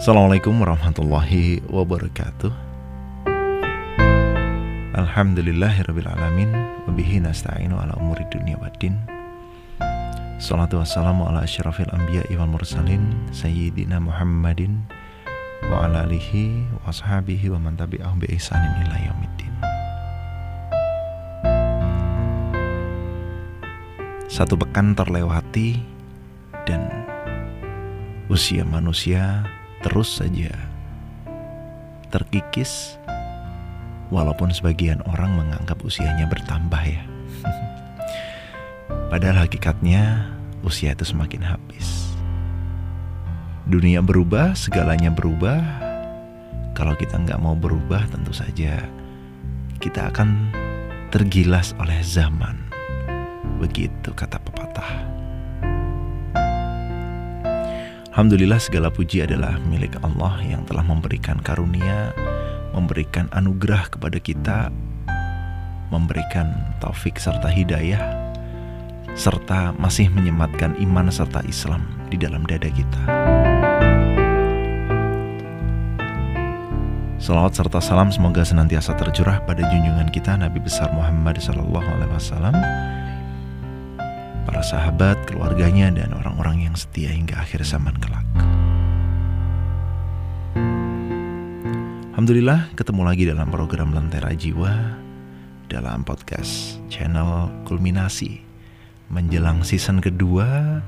Assalamualaikum warahmatullahi wabarakatuh. Alhamdulillahirrabbilalamin Wabihi nasta'inu ala umuri dunia waddin Salatu wassalamu ala asyrafil anbiya wal mursalin Sayyidina Muhammadin Wa ala alihi wa ashabihi wa man tabi'ahum bi ihsanin ila yaumiddin. Satu pekan terlewati dan usia manusia terus saja terkikis walaupun sebagian orang menganggap usianya bertambah ya. Padahal hakikatnya usia itu semakin habis. Dunia berubah, segalanya berubah. Kalau kita nggak mau berubah, tentu saja kita akan tergilas oleh zaman. Begitu kata Alhamdulillah segala puji adalah milik Allah yang telah memberikan karunia, memberikan anugerah kepada kita, memberikan taufik serta hidayah, serta masih menyematkan iman serta Islam di dalam dada kita. Salawat serta salam semoga senantiasa tercurah pada junjungan kita Nabi besar Muhammad SAW para sahabat, keluarganya, dan orang-orang yang setia hingga akhir zaman kelak. Alhamdulillah ketemu lagi dalam program Lentera Jiwa dalam podcast channel Kulminasi. Menjelang season kedua,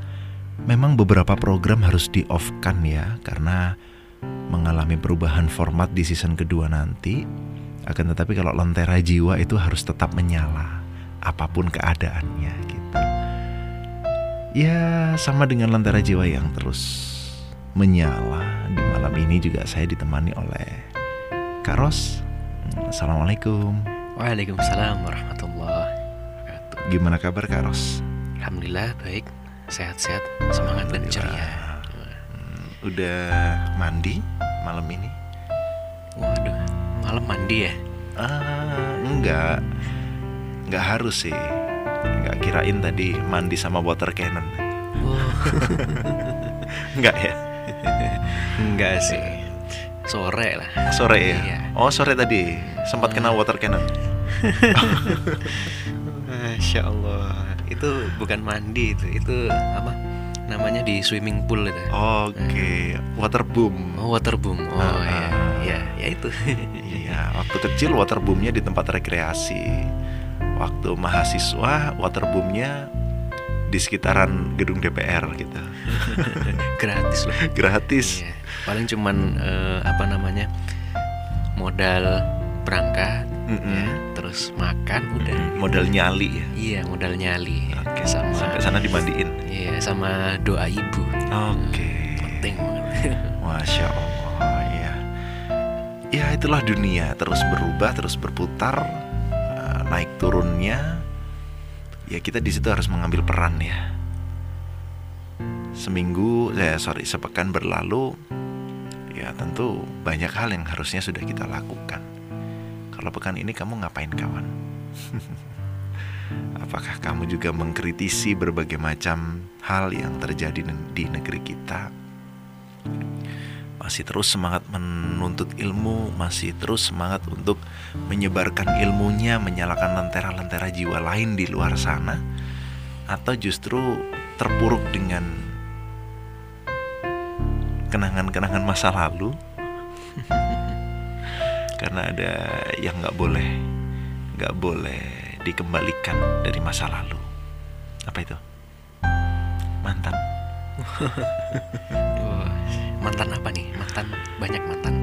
memang beberapa program harus di-off-kan ya karena mengalami perubahan format di season kedua nanti. Akan tetapi kalau Lentera Jiwa itu harus tetap menyala apa pun keadaannya. Ya, sama dengan lentera jiwa yang terus menyala. Di malam ini juga saya ditemani oleh Karos. Assalamualaikum. Waalaikumsalam warahmatullahi wabarakatuh. Gimana kabar Karos? Alhamdulillah baik, sehat-sehat, semangat dan ceria. Hmm, udah mandi malam ini? Waduh, malam mandi ya? Ah, enggak. Enggak harus sih nggak kirain tadi mandi sama water cannon Oh, nggak ya enggak sih. Sore lah. sore ya Iya. oh sore tadi sempat kena water cannon Masya Allah. Itu bukan mandi itu, itu apa? Namanya di swimming pool itu. oke water boom Oh, waterboom. Oh Ah, ya, ah. ya, ya itu. iya waktu kecil water boomnya di tempat rekreasi waktu mahasiswa water boomnya di sekitaran gedung DPR gitu Gratis loh. gratis Iya. Paling cuman eh, apa namanya? Modal berangkat, Mm-mm. ya, terus makan udah. modal nyali ya Iya, modal nyali. Oke, sama sampai sana dimandiin Iya, sama doa ibu. oke Penting banget. Masya Allah ya Ya itulah dunia Terus berubah, terus berputar Naik turunnya Ya kita di situ harus mengambil peran ya Seminggu, eh, sorry sepekan berlalu Ya tentu banyak hal yang harusnya sudah kita lakukan Kalau pekan ini kamu ngapain kawan? Apakah kamu juga mengkritisi berbagai macam hal yang terjadi di negeri kita? Masih terus semangat menuntut ilmu, masih terus semangat untuk menyebarkan ilmunya, menyalakan lentera-lentera jiwa lain di luar sana, atau justru terpuruk dengan kenangan-kenangan masa lalu, karena ada yang nggak boleh, nggak boleh dikembalikan dari masa lalu. Apa itu? Mantan. Mantan apa nih? Mantan banyak mantan.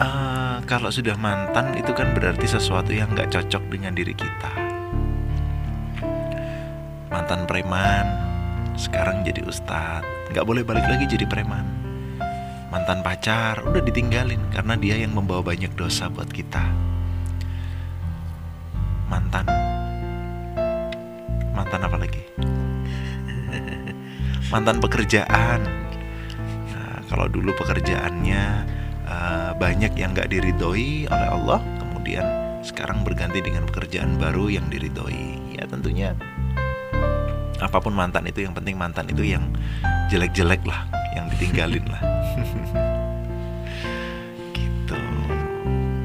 Eh, kalau sudah mantan itu kan berarti sesuatu yang nggak cocok dengan diri kita. Mantan preman, sekarang jadi ustadz, nggak boleh balik lagi jadi preman. Mantan pacar udah ditinggalin karena dia yang membawa banyak dosa buat kita. Mantan, mantan apa lagi? Mantan pekerjaan. Kalau dulu pekerjaannya uh, banyak yang gak diridhoi oleh Allah, kemudian sekarang berganti dengan pekerjaan baru yang diridhoi. Ya tentunya apa pun mantan itu yang penting mantan itu yang jelek-jelek lah, yang ditinggalin lah. gitu.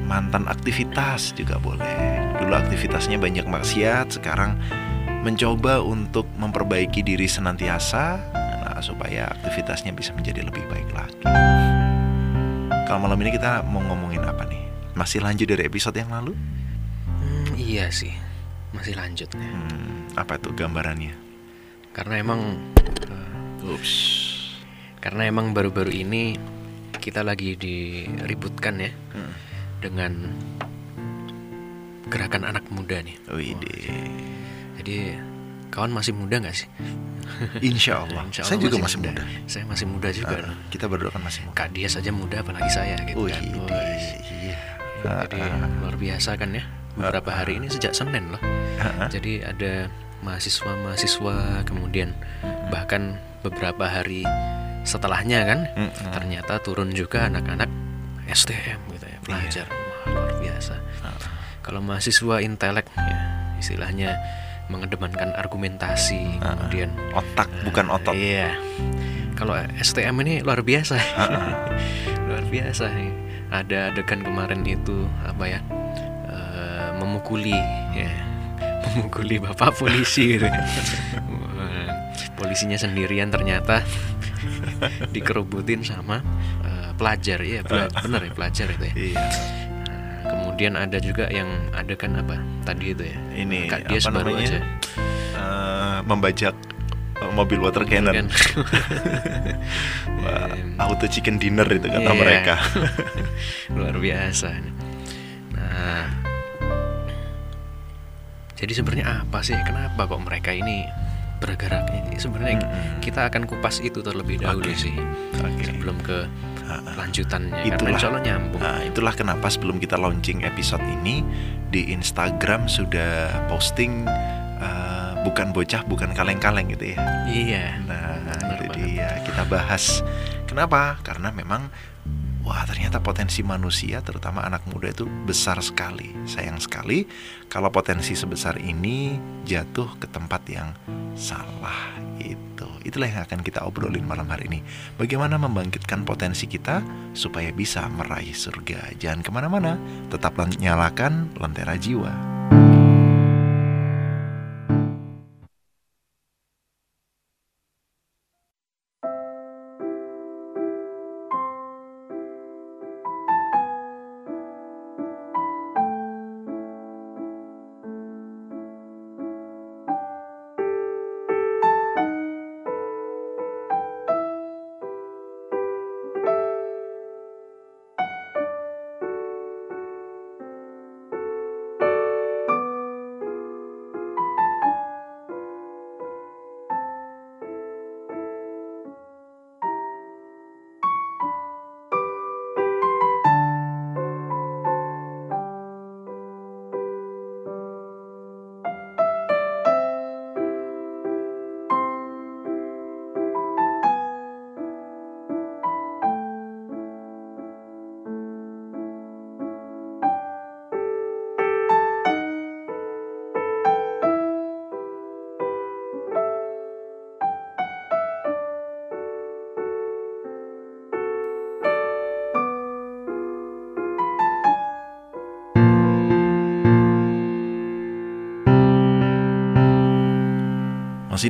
Mantan aktivitas juga boleh. Dulu aktivitasnya banyak maksiat, sekarang mencoba untuk memperbaiki diri senantiasa supaya aktivitasnya bisa menjadi lebih baik lagi. Kalau malam ini kita mau ngomongin apa nih? Masih lanjut dari episode yang lalu? Hmm, iya sih, masih lanjut. Hmm, apa itu gambarannya? Karena emang uh, Ups. karena emang baru-baru ini kita lagi diributkan ya Hmm. dengan gerakan anak muda nih. Widi. Jadi kawan masih muda nggak sih? Insya Allah. Insya Saya Allah juga masih muda. Saya masih muda juga. Ah, kita berdua kan masih muda. Kak dia saja muda apalagi saya gitu Wih, kan. di- Wih. iya. Jadi Ah, luar biasa kan ya. Beberapa hari ini sejak Senin loh. ah, ah. Jadi ada mahasiswa-mahasiswa kemudian bahkan beberapa hari setelahnya kan Mm-mm. ternyata turun juga anak-anak STM gitu ya pelajar Wah, luar biasa. Ah, Kalau mahasiswa intelek ya istilahnya mengedepankan argumentasi ah. kemudian Otak bukan otot. Iya. Kalau STM ini luar biasa. Ah, ah. luar biasa. Ada adegan kemarin itu apa ya? eh, memukuli ya. Memukuli bapak polisi gitu. Polisinya sendirian ternyata dikerubutin sama eh, pelajar. Iya, bela- bener ya pelajar itu ya. Iya. Kemudian ada juga yang adegan apa? Tadi itu ya. Ini Kak dia apa baru namanya? aja. Eh, membajak eh, mobil water cannon. Kan? Wah, auto chicken dinner itu kata Iya. mereka. luar biasa nah jadi sebenarnya apa sih kenapa kok mereka ini bergerak ini sebenarnya Mm-mm. kita akan kupas itu terlebih dahulu Oke. sih Oke. sebelum ke Lanjutannya karena Itulah. insya Allah nyambung Nah, itulah kenapa sebelum kita launching episode ini di Instagram sudah posting eh, bukan bocah, bukan kaleng-kaleng gitu ya. iya Nah, Benar itu banget. dia kita bahas. Kenapa? Karena memang wah ternyata potensi manusia terutama anak muda itu besar sekali. Sayang sekali kalau potensi sebesar ini jatuh ke tempat yang salah itu. Itulah yang akan kita obrolin malam hari ini. Bagaimana membangkitkan potensi kita supaya bisa meraih surga. Jangan ke mana-mana, tetap nyalakan lentera jiwa.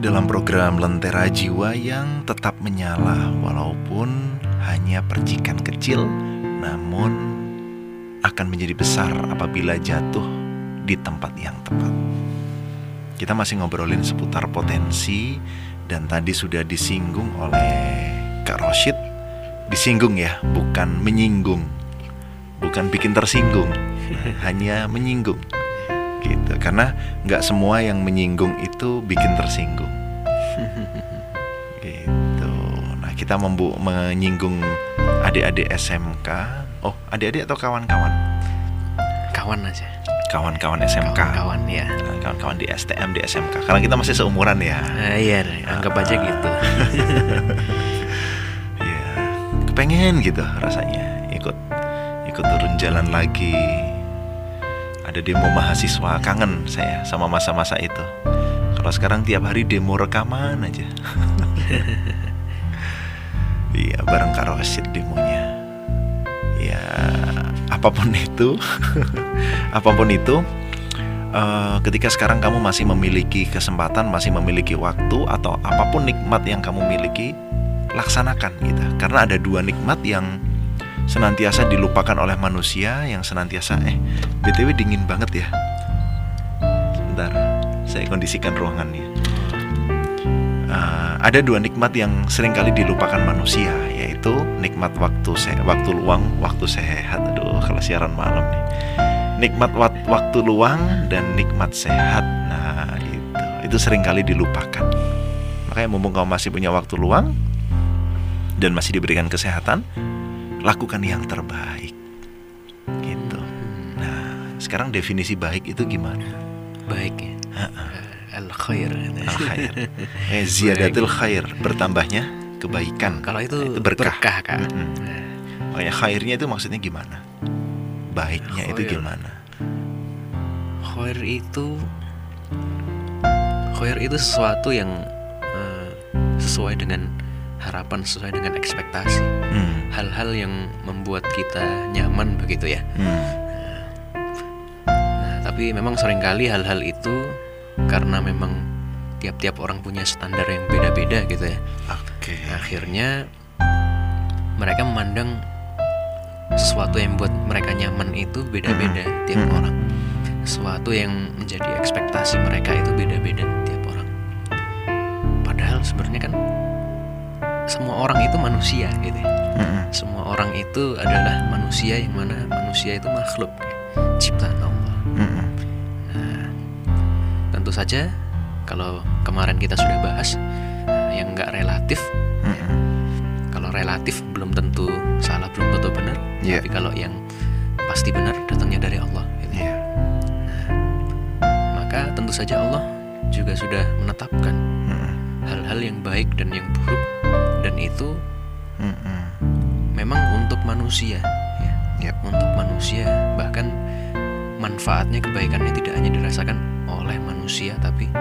Dalam program Lentera Jiwa yang tetap menyala walaupun hanya percikan kecil namun akan menjadi besar apabila jatuh di tempat yang tepat. Kita masih ngobrolin seputar potensi dan tadi sudah disinggung oleh Kak Roshid. Disinggung ya, bukan menyinggung. Bukan bikin tersinggung, hanya menyinggung gitu. Karena nggak semua yang menyinggung itu bikin tersinggung. Gitu. Nah kita membu menyinggung adik-adik SMK oh adik-adik atau kawan-kawan? Kawan aja. Kawan-kawan SMK kawan ya. Nah, kawan-kawan di STM di SMK karena kita masih seumuran ya. Nah, iya anggap aja gitu. Ya kepengen gitu rasanya ikut ikut turun jalan lagi ada demo mahasiswa. Kangen saya sama masa-masa itu. Kalau sekarang tiap hari demo rekaman aja. Iya bareng Kak demonya. Ya apa apa pun itu, apa pun itu, uh, ketika sekarang kamu masih memiliki kesempatan, masih memiliki waktu atau apa pun nikmat yang kamu miliki, laksanakan gitu. Karena ada dua nikmat yang senantiasa dilupakan oleh manusia, yang senantiasa eh btw dingin banget ya. Bentar, saya kondisikan ruangannya. Uh, ada dua nikmat yang sering kali dilupakan manusia, yaitu nikmat waktu se waktu luang, waktu sehat. Aduh, kalau siaran malam nih nikmat waktu luang dan nikmat sehat. Nah, itu itu sering kali dilupakan. Makanya mumpung kamu masih punya waktu luang dan masih diberikan kesehatan, lakukan yang terbaik. Gitu. Nah, sekarang definisi baik itu gimana? Baik ya. Al khair. Al khair. Eh, ziyadatul khair, bertambahnya kebaikan. Kalau itu, itu berkah. berkah kan. Mm -hmm. Makanya khairnya itu maksudnya gimana? baiknya khair. itu gimana? Khair itu khair itu sesuatu yang uh, sesuai dengan harapan, sesuai dengan ekspektasi. Hal-hal hmm. yang membuat kita nyaman begitu ya. Hmm. Nah, tapi memang sering kali hal-hal itu karena memang tiap-tiap orang punya standar yang beda-beda gitu ya. Okay. Akhirnya mereka memandang sesuatu yang buat mereka nyaman itu beda-beda hmm. tiap hmm. orang sesuatu yang menjadi ekspektasi mereka itu beda-beda tiap orang padahal sebenarnya kan semua orang itu manusia gitu ya. hmm. semua orang itu adalah manusia yang mana manusia itu makhluk ciptaan Allah hmm. nah tentu saja kalau kemarin kita sudah bahas yang nggak relatif hmm relatif belum tentu salah belum tentu benar yeah. tapi kalau yang pasti benar datangnya dari Allah gitu. yeah. nah, maka tentu saja Allah juga sudah menetapkan hal-hal mm. yang baik dan yang buruk dan itu mm -mm. memang untuk manusia ya yep. untuk manusia bahkan manfaatnya kebaikannya tidak hanya dirasakan oleh manusia tapi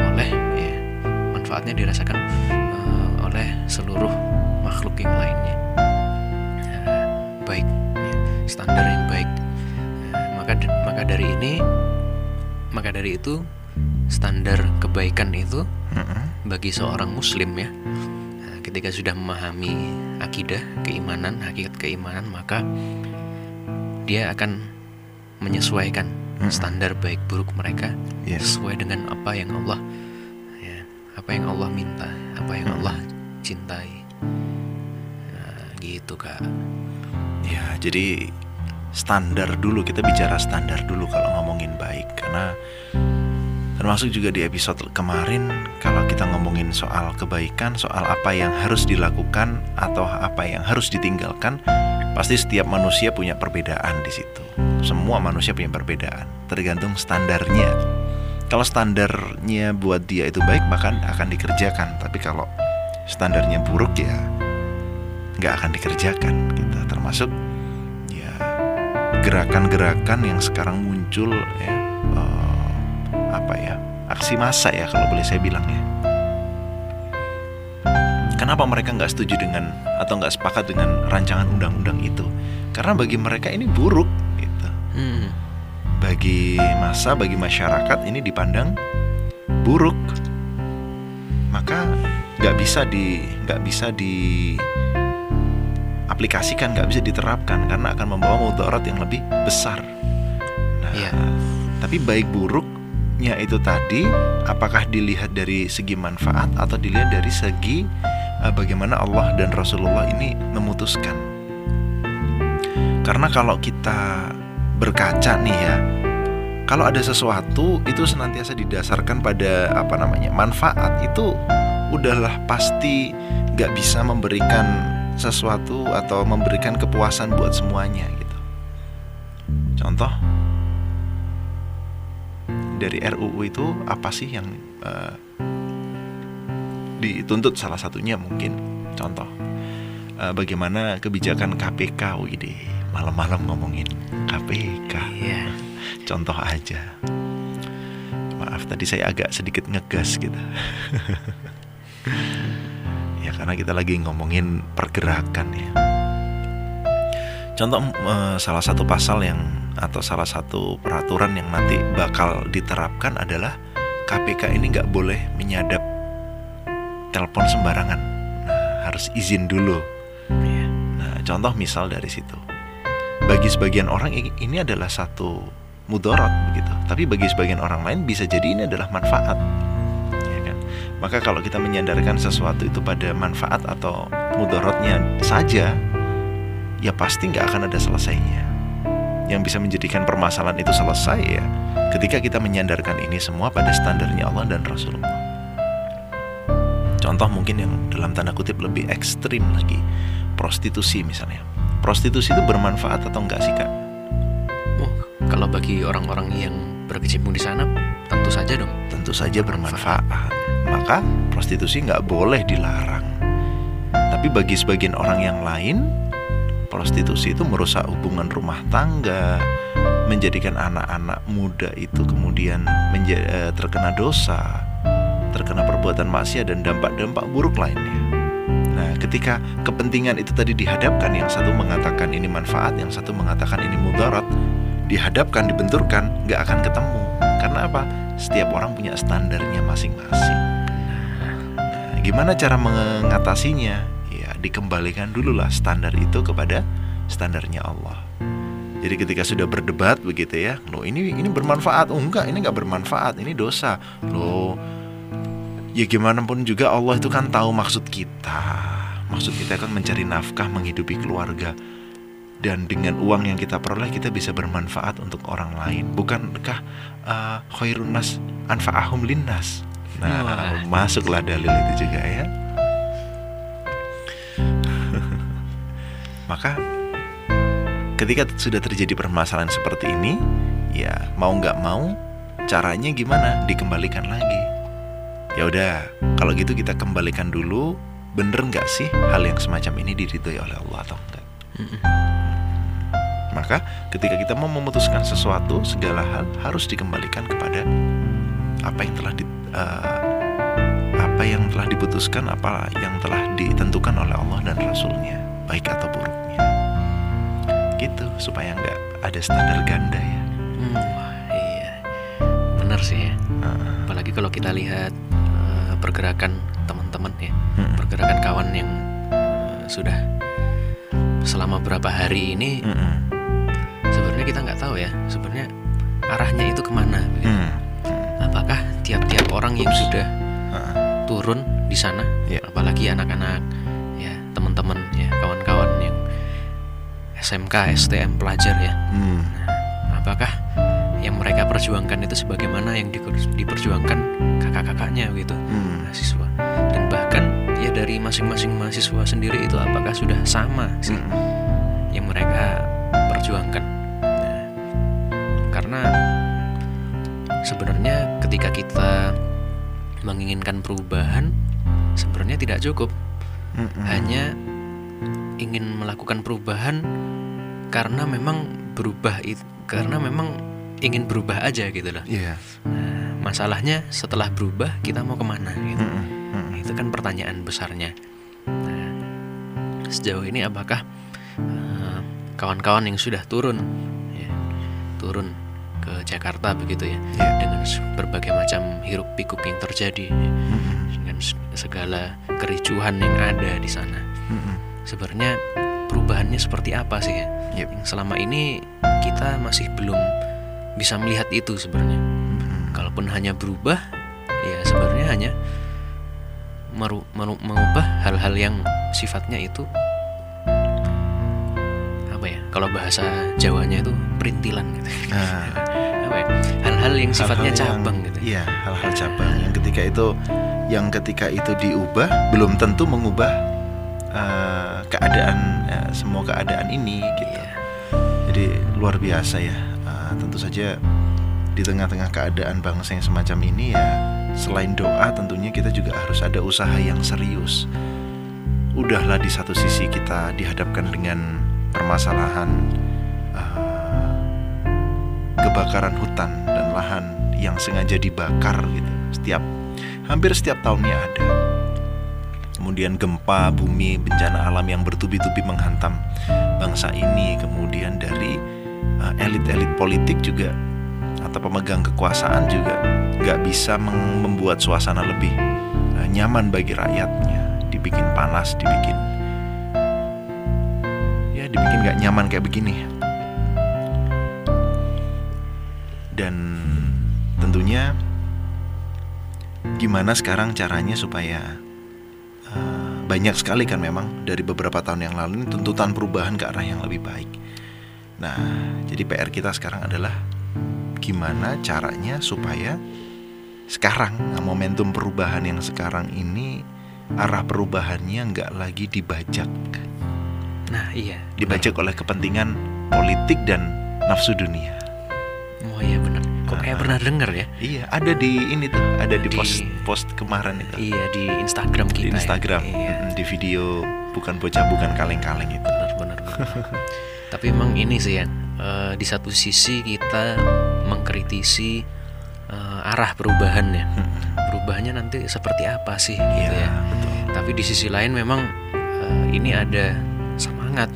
oleh ya manfaatnya dirasakan uh, oleh seluruh makhluk yang lainnya nah, baik ya, standar yang baik nah, maka maka dari ini maka dari itu standar kebaikan itu bagi seorang muslim ya ketika sudah memahami akidah keimanan hakikat keimanan maka dia akan menyesuaikan standar baik buruk mereka yeah. sesuai dengan apa yang Allah ya, apa yang Allah minta apa yang Allah cintai. Gitu kak. Ya jadi standar dulu kita bicara standar dulu kalau ngomongin baik karena termasuk juga di episode kemarin kalau kita ngomongin soal kebaikan soal apa yang harus dilakukan atau apa yang harus ditinggalkan pasti setiap manusia punya perbedaan di situ. Semua manusia punya perbedaan tergantung standarnya. Kalau standarnya buat dia itu baik bahkan akan dikerjakan. Tapi kalau standarnya buruk ya nggak akan dikerjakan gitu termasuk ya gerakan-gerakan yang sekarang muncul ya apa ya aksi massa ya kalau boleh saya bilang ya kenapa mereka nggak setuju dengan atau nggak sepakat dengan rancangan undang-undang itu karena bagi mereka ini buruk gitu hmm. bagi masa bagi masyarakat ini dipandang buruk maka nggak bisa di nggak bisa di aplikasikan nggak bisa diterapkan karena akan membawa mudarat yang lebih besar. Nah, ya. tapi baik buruknya itu tadi apakah dilihat dari segi manfaat atau dilihat dari segi uh, bagaimana Allah dan Rasulullah ini memutuskan. Karena kalau kita berkaca nih ya, kalau ada sesuatu itu senantiasa didasarkan pada apa namanya manfaat itu udahlah pasti nggak bisa memberikan sesuatu atau memberikan kepuasan buat semuanya gitu. Contoh dari RUU itu apa sih yang uh, dituntut salah satunya mungkin contoh uh, bagaimana kebijakan KPK WD malam-malam ngomongin KPK yeah. contoh aja maaf tadi saya agak sedikit ngegas gitu karena kita lagi ngomongin pergerakan ya. Contoh eh, salah satu pasal yang atau salah satu peraturan yang nanti bakal diterapkan adalah KPK ini nggak boleh menyadap telepon sembarangan. Nah, harus izin dulu. Iya. Nah, contoh misal dari situ. Bagi sebagian orang ini adalah satu mudorot begitu, tapi bagi sebagian orang lain bisa jadi ini adalah manfaat. Ya kan? Maka kalau kita menyandarkan sesuatu itu pada manfaat atau mudorotnya saja, ya pasti nggak akan ada selesainya. Yang bisa menjadikan permasalahan itu selesai ya, ketika kita menyandarkan ini semua pada standarnya Allah dan Rasulullah. Contoh mungkin yang dalam tanda kutip lebih ekstrim lagi, prostitusi misalnya. Prostitusi itu bermanfaat atau enggak sih kak? Oh, kalau bagi orang-orang yang berkecimpung di sana, tentu saja dong. Tentu saja bermanfaat. Maka prostitusi nggak boleh dilarang. Tapi bagi sebagian orang yang lain, prostitusi itu merusak hubungan rumah tangga, menjadikan anak-anak muda itu kemudian eh, terkena dosa, terkena perbuatan maksiat dan dampak-dampak buruk lainnya. Nah, ketika kepentingan itu tadi dihadapkan, yang satu mengatakan ini manfaat, yang satu mengatakan ini mudarat, dihadapkan, dibenturkan, nggak akan ketemu. Karena apa? Setiap orang punya standarnya masing-masing. Nah, gimana cara mengatasinya? Dikembalikan dulu lah standar itu kepada standarnya Allah. Jadi ketika sudah berdebat begitu ya, loh ini ini bermanfaat, oh enggak, ini enggak bermanfaat, ini dosa. Loh, ya gimana pun juga Allah itu kan tahu maksud kita. Maksud kita kan mencari nafkah, menghidupi keluarga. Dan dengan uang yang kita peroleh kita bisa bermanfaat untuk orang lain. Bukankah uh, khairun nas anfa'ahum linnas? Nah, Wah. masuklah dalil itu juga ya. Maka ketika sudah terjadi permasalahan seperti ini, ya mau nggak mau caranya gimana? Dikembalikan lagi. Ya udah, kalau gitu kita kembalikan dulu. Bener nggak sih hal yang semacam ini diridhoi oleh Allah atau enggak? Maka ketika kita mau memutuskan sesuatu, segala hal harus dikembalikan kepada apa yang telah di, eh, apa yang telah diputuskan, apa yang telah ditentukan oleh Allah dan Rasulnya, baik atau buruknya. Gitu supaya nggak ada standar ganda ya. Hmm, wah, iya. Benar sih ya. Heeh. Apalagi kalau kita lihat eh, pergerakan teman-teman ya, Mm-mm. pergerakan kawan yang eh, sudah selama berapa hari ini Mm-mm. sebenarnya kita nggak tahu ya sebenarnya arahnya itu ke mana begitu. Mm. apakah tiap-tiap orang yang sudah Heeh. turun di sana Iya. apalagi anak-anak ya teman-teman SMK STM pelajar ya Mm. apakah yang mereka perjuangkan itu sebagaimana yang di- diperjuangkan kakak-kakaknya gitu Mm. mahasiswa dan bahkan ya dari masing-masing mahasiswa sendiri itu apakah sudah sama sih Mm. yang mereka perjuangkan Nah, karena sebenarnya ketika kita menginginkan perubahan sebenarnya tidak cukup Mm-mm. hanya ingin melakukan perubahan karena memang berubah itu karena memang ingin berubah aja gitu loh Iya. Nah, masalahnya setelah berubah kita mau ke mana gitu Mm-mm. Mm-mm. itu kan pertanyaan besarnya. Nah, sejauh ini apakah eh, kawan-kawan yang sudah turun, ya, turun ke Jakarta begitu ya, Iya. dengan berbagai macam hiruk pikuk yang terjadi, ya, Mm-mm. dengan segala kericuhan yang ada di sana. Mm-mm. Sebenarnya perubahannya seperti apa sih ya? Yep. Yang selama ini kita masih belum bisa melihat itu sebenarnya. Mm-mm. Kalaupun hanya berubah, ya sebenarnya hanya meru- meru- mengubah hal-hal yang sifatnya itu apa ya? Kalau bahasa Jawanya itu perintilan gitu. Nah, apa ya? Hal-hal yang sifatnya hal-hal yang- cabang gitu. Iya, hal-hal cabang yang ketika itu yang ketika itu diubah belum tentu mengubah eh, keadaan eh, semua keadaan ini gitu. Iya. Jadi luar biasa ya. Eh, tentu saja di tengah-tengah keadaan bangsa yang semacam ini ya selain doa tentunya kita juga harus ada usaha yang serius. Udahlah di satu sisi kita dihadapkan dengan permasalahan eh, kebakaran hutan dan lahan yang sengaja dibakar gitu. Setiap hampir setiap tahunnya ada. Kemudian gempa bumi bencana alam yang bertubi-tubi menghantam bangsa ini. Kemudian dari uh, elit-elit politik juga atau pemegang kekuasaan juga nggak bisa membuat suasana lebih uh, nyaman bagi rakyatnya. Dibikin panas dibikin ya dibikin nggak nyaman kayak begini. Dan tentunya gimana sekarang caranya supaya uh, banyak sekali kan memang dari beberapa tahun yang lalu ini tuntutan perubahan ke arah yang lebih baik. Nah, jadi PR kita sekarang adalah gimana caranya supaya sekarang nah, momentum perubahan yang sekarang ini arah perubahannya nggak lagi dibajak. Nah, iya. Dibajak oleh kepentingan politik dan nafsu dunia. Oh iya benar. Kok kayak pernah denger ya? Iya, ada di ini tuh, ada di, Di- post post kemarin itu. Iya di Instagram kita. di ya. Instagram, Iya. Mm, di video bukan bocah bukan kaleng-kaleng itu. benar benar benar. tapi emang ini sih ya di satu sisi kita mengkritisi eh, arah perubahan ya perubahannya nanti seperti apa sih gitu Iya, ya betul. tapi di sisi lain memang eh, ini ada semangat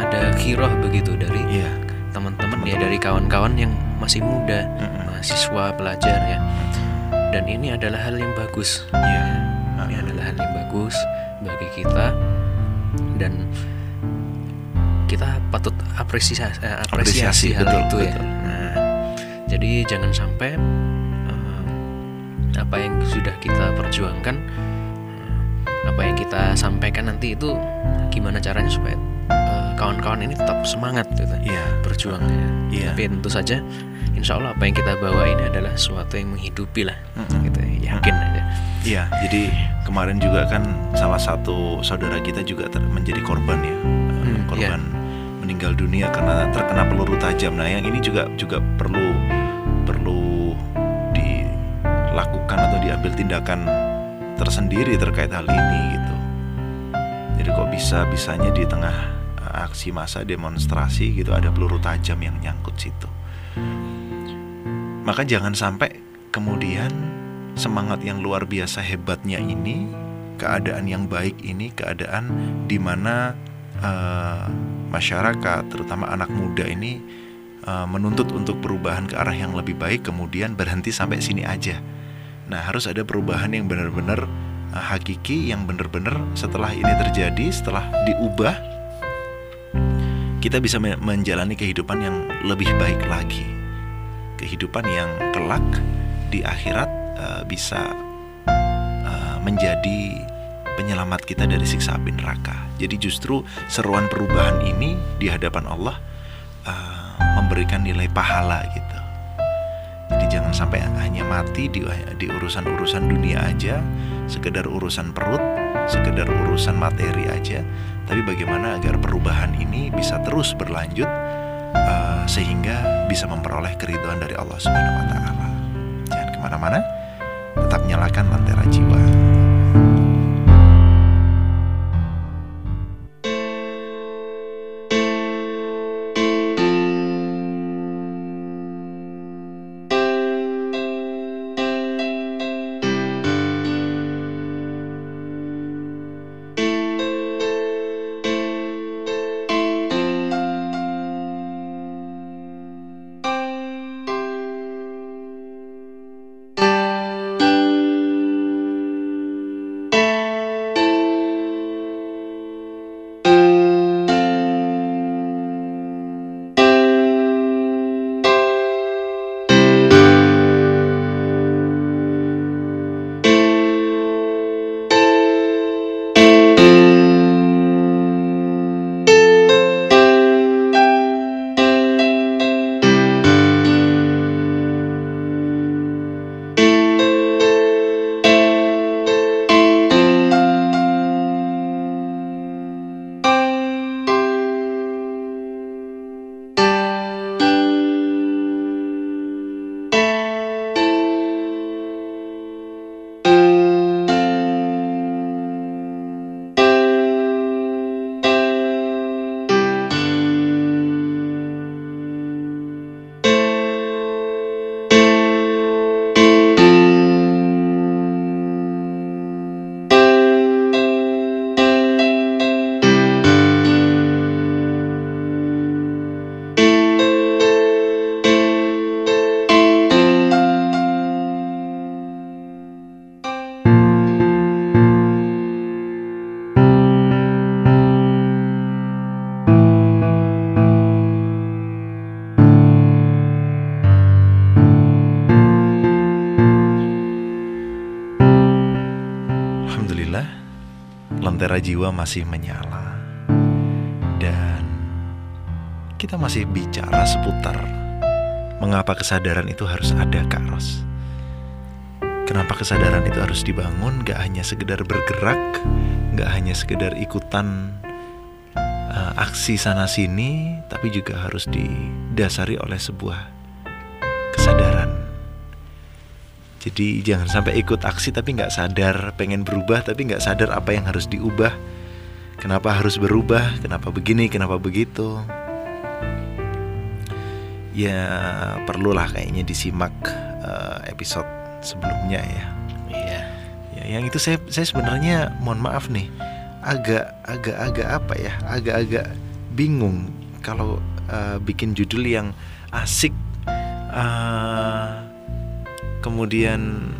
ada kiroh begitu dari Iya, teman-teman ya dari kawan-kawan yang masih muda Mm-mm. mahasiswa pelajar ya dan ini adalah hal yang bagus iya. ini adalah hal yang bagus bagi kita dan kita patut apresiasi eh, apresiasi, Apresiasi, hal betul, itu ya. betul. Nah, jadi jangan sampai eh, apa yang sudah kita perjuangkan, apa yang kita sampaikan nanti itu gimana caranya supaya kawan-kawan ini tetap semangat gitu Iya, berjuang ya. Iya. Tapi tentu saja, insya Allah apa yang kita bawa ini adalah sesuatu yang menghidupi lah, Mm-mm. gitu ya. yakin aja. Iya, jadi kemarin juga kan salah satu saudara kita juga menjadi korban ya, Hmm, korban meninggal dunia karena terkena peluru tajam. Nah, yang ini juga juga perlu perlu dilakukan atau diambil tindakan tersendiri terkait hal ini gitu. Jadi kok bisa bisanya di tengah aksi massa demonstrasi gitu ada peluru tajam yang nyangkut situ. Maka jangan sampai kemudian semangat yang luar biasa hebatnya ini, keadaan yang baik ini, keadaan di mana eh, masyarakat, terutama anak muda ini eh, menuntut untuk perubahan ke arah yang lebih baik, kemudian berhenti sampai sini aja. Nah, harus ada perubahan yang benar-benar eh, hakiki, yang benar-benar setelah ini terjadi, setelah diubah, kita bisa me- menjalani kehidupan yang lebih baik lagi kehidupan yang kelak di akhirat eh, bisa eh, menjadi penyelamat kita dari siksa api neraka. Jadi justru seruan perubahan ini di hadapan Allah eh, memberikan nilai pahala gitu. Jadi jangan sampai hanya mati di urusan-urusan dunia aja, sekedar urusan perut, sekedar urusan materi aja, tapi bagaimana agar perubahan ini bisa terus berlanjut eh, sehingga bisa memperoleh keriduan dari Allah Subhanahu wa taala. Jangan ke mana-mana, tetap nyalakan lentera jiwa. Jiwa masih menyala. Dan Kita masih bicara seputar Mengapa kesadaran itu harus ada Kak Ros Kenapa kesadaran itu harus dibangun? Gak hanya sekedar bergerak Gak hanya sekedar ikutan uh, Aksi sana sini Tapi juga harus didasari oleh sebuah jadi jangan sampai ikut aksi tapi nggak sadar pengen berubah tapi nggak sadar apa yang harus diubah. Kenapa harus berubah? Kenapa begini? Kenapa begitu? Ya perlulah kayaknya disimak uh, episode sebelumnya ya. Iya. Ya yang itu saya saya sebenarnya mohon maaf nih agak agak agak apa ya agak-agak bingung kalau uh, bikin judul yang asik. Uh, kemudian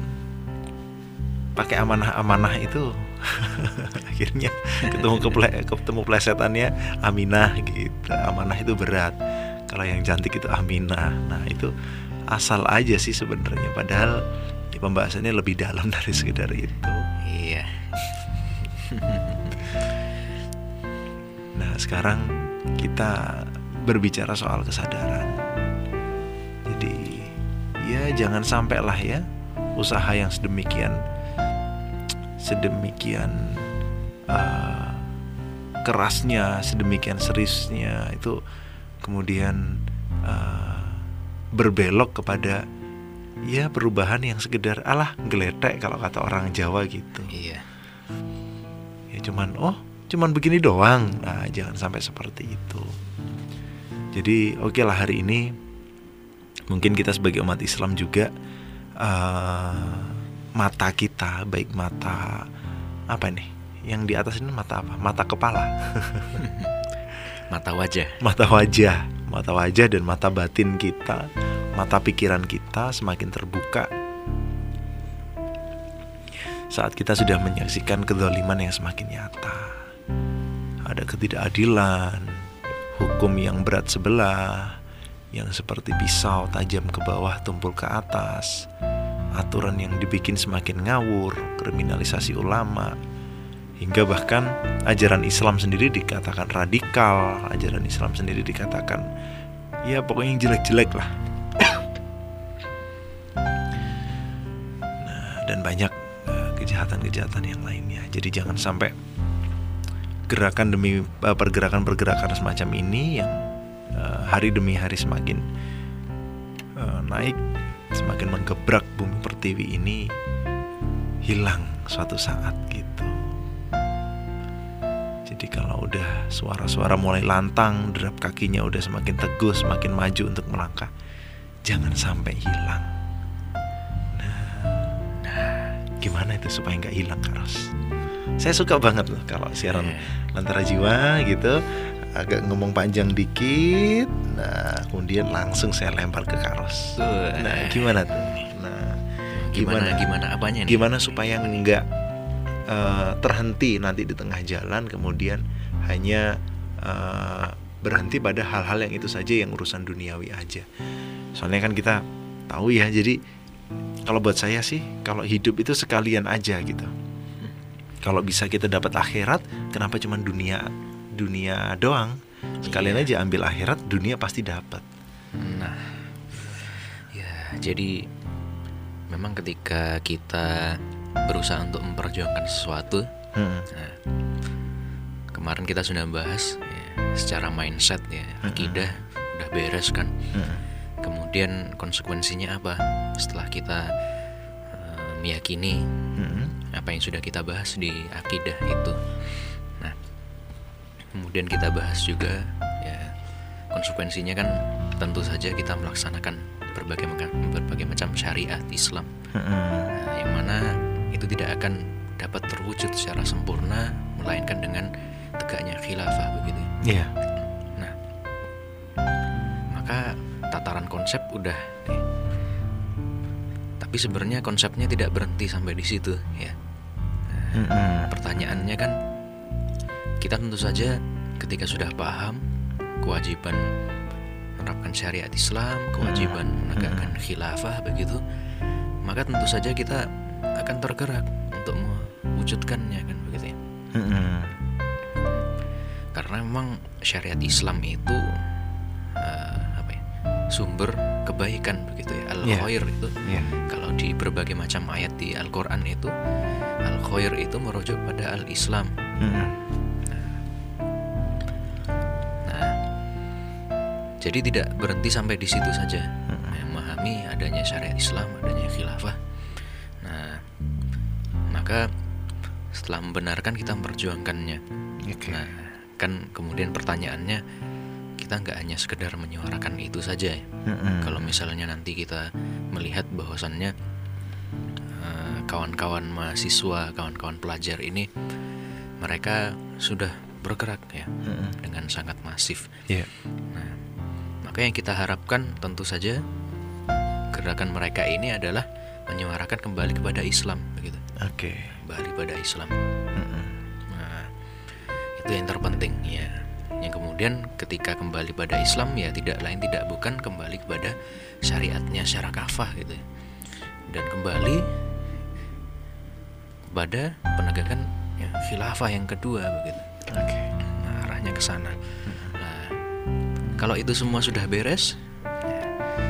pakai amanah-amanah itu akhirnya ketemu keple ketemu plesetannya Aminah gitu. Amanah itu berat. Kalau yang cantik itu Aminah. Nah itu asal aja sih sebenarnya. Padahal ya, pembahasannya lebih dalam dari sekedar itu. Iya. Nah sekarang kita berbicara soal kesadaran ya jangan sampai lah ya usaha yang sedemikian sedemikian uh, kerasnya sedemikian seriusnya. Itu kemudian uh, berbelok kepada ya perubahan yang sekedar alah geletek kalau kata orang Jawa gitu. Iya. Ya cuman oh cuman begini doang. Nah jangan sampai seperti itu. Jadi oke okay lah hari ini mungkin kita sebagai umat Islam juga uh, mata kita baik mata apa nih yang di atas ini mata apa? Mata kepala. Mata wajah. Mata wajah. Mata wajah dan mata batin kita mata pikiran kita semakin terbuka. Saat kita sudah menyaksikan kedoliman yang semakin nyata. Ada ketidakadilan hukum yang berat sebelah yang seperti pisau tajam ke bawah tumpul ke atas, aturan yang dibikin semakin ngawur, kriminalisasi ulama, hingga bahkan ajaran Islam sendiri dikatakan radikal, ajaran Islam sendiri dikatakan ya pokoknya yang jelek-jelek lah. nah, dan banyak eh, kejahatan-kejahatan yang lainnya. Jadi jangan sampai gerakan demi eh, pergerakan-pergerakan semacam ini yang uh, hari demi hari semakin uh, naik, semakin menggebrak bumi pertiwi ini hilang suatu saat gitu. Jadi kalau udah suara-suara mulai lantang, derap kakinya udah semakin teguh, semakin maju untuk melangkah, jangan sampai hilang. Nah, nah gimana itu supaya nggak hilang, Karos? Saya suka banget loh kalau siaran iya. Lantara Jiwa gitu agak ngomong panjang dikit. Nah kemudian langsung saya lempar ke Karos. Nah gimana tuh? Nah gimana? Gimana, apanya nih? gimana supaya nggak uh, terhenti nanti di tengah jalan kemudian hanya uh, berhenti pada hal-hal yang itu saja yang urusan duniawi aja. Soalnya kan kita tahu ya jadi kalau buat saya sih kalau hidup itu sekalian aja gitu. Kalau bisa kita dapat akhirat kenapa cuma dunia dunia doang sekalian iya. aja ambil akhirat dunia pasti dapat nah ya jadi memang ketika kita berusaha untuk memperjuangkan sesuatu hmm. nah, kemarin kita sudah bahas ya, secara mindset ya hmm. akidah udah beres kan hmm. kemudian konsekuensinya apa setelah kita uh, meyakini hmm. apa yang sudah kita bahas di akidah itu kemudian kita bahas juga ya konsekuensinya kan tentu saja kita melaksanakan berbagai macam berbagai macam syariat Islam. Nah, yang mana itu tidak akan dapat terwujud secara sempurna melainkan dengan tegaknya khilafah begitu. Ya yeah. nah maka tataran konsep udah nih. tapi sebenarnya konsepnya tidak berhenti sampai di situ ya. Nah, pertanyaannya kan kita tentu saja ketika sudah paham kewajiban menerapkan syariat Islam, kewajiban hmm. menegakkan hmm. khilafah begitu, maka tentu saja kita akan tergerak untuk mewujudkannya kan begitu ya Mm-mm. karena memang syariat Islam itu eh, apa ya sumber kebaikan begitu ya al khair itu Iya. kalau di berbagai macam ayat di Al-Quran itu al khair itu merujuk pada al Islam Mm-mm. nah jadi tidak berhenti sampai di situ saja memahami adanya syariat Islam adanya khilafah nah maka setelah membenarkan kita memperjuangkannya Oke. Nah, kan kemudian pertanyaannya kita nggak hanya sekedar menyuarakan itu saja. ya. Mm-mm. Kalau misalnya nanti kita melihat bahwasannya eh, kawan-kawan mahasiswa, kawan-kawan pelajar ini mereka sudah bergerak ya Mm-mm. dengan sangat masif. Iya. Nah, maka yang kita harapkan tentu saja gerakan mereka ini adalah menyuarakan kembali kepada Islam begitu. Oke. Kembali pada Islam. Mm-mm. Nah, itu yang terpenting ya. Yang kemudian ketika kembali pada Islam ya tidak lain tidak bukan kembali kepada syariatnya secara kafah gitu. Dan kembali kepada penegakan ya, khilafah yang kedua begitu. Oke. Nah, arahnya ke sana. Nah, kalau itu semua sudah beres, ya,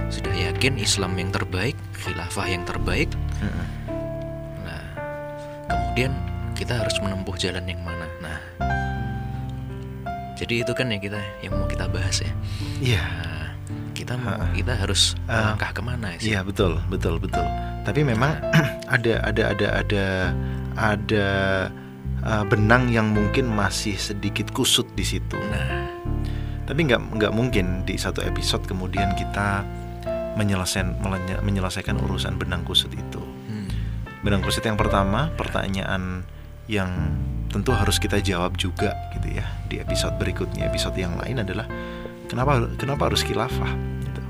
sudah yakin Islam yang terbaik, khilafah yang terbaik. Nah, kemudian kita harus menempuh jalan yang mana. Nah, jadi itu kan ya kita yang mau kita bahas ya. Iya. Nah, kita mau kita harus Ah. melangkah ke mana sih? Iya betul betul betul. Tapi memang ada ada ada ada ada uh, benang yang mungkin masih sedikit kusut di situ. Nah, Tapi nggak nggak mungkin di satu episode kemudian kita menyelesaikan menyelesaikan urusan benang kusut itu. hmm, Benang kusut yang pertama pertanyaan yang tentu harus kita jawab juga gitu ya di episode berikutnya episode yang lain adalah kenapa kenapa harus khilafah gitu.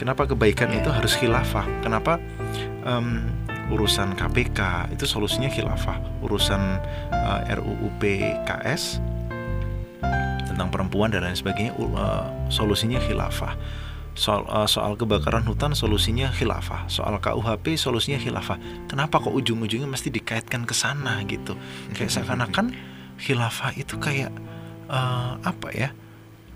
Kenapa kebaikan itu harus khilafah? Kenapa em, urusan KPK itu solusinya khilafah, urusan eh, RUU PKS tentang perempuan dan lain sebagainya u- eh, solusinya khilafah. Soal eh, soal kebakaran hutan solusinya khilafah, soal KUHP solusinya khilafah. Kenapa kok ujung-ujungnya mesti dikaitkan ke sana gitu? Kayak seakan-akan khilafah itu kayak eh, apa ya?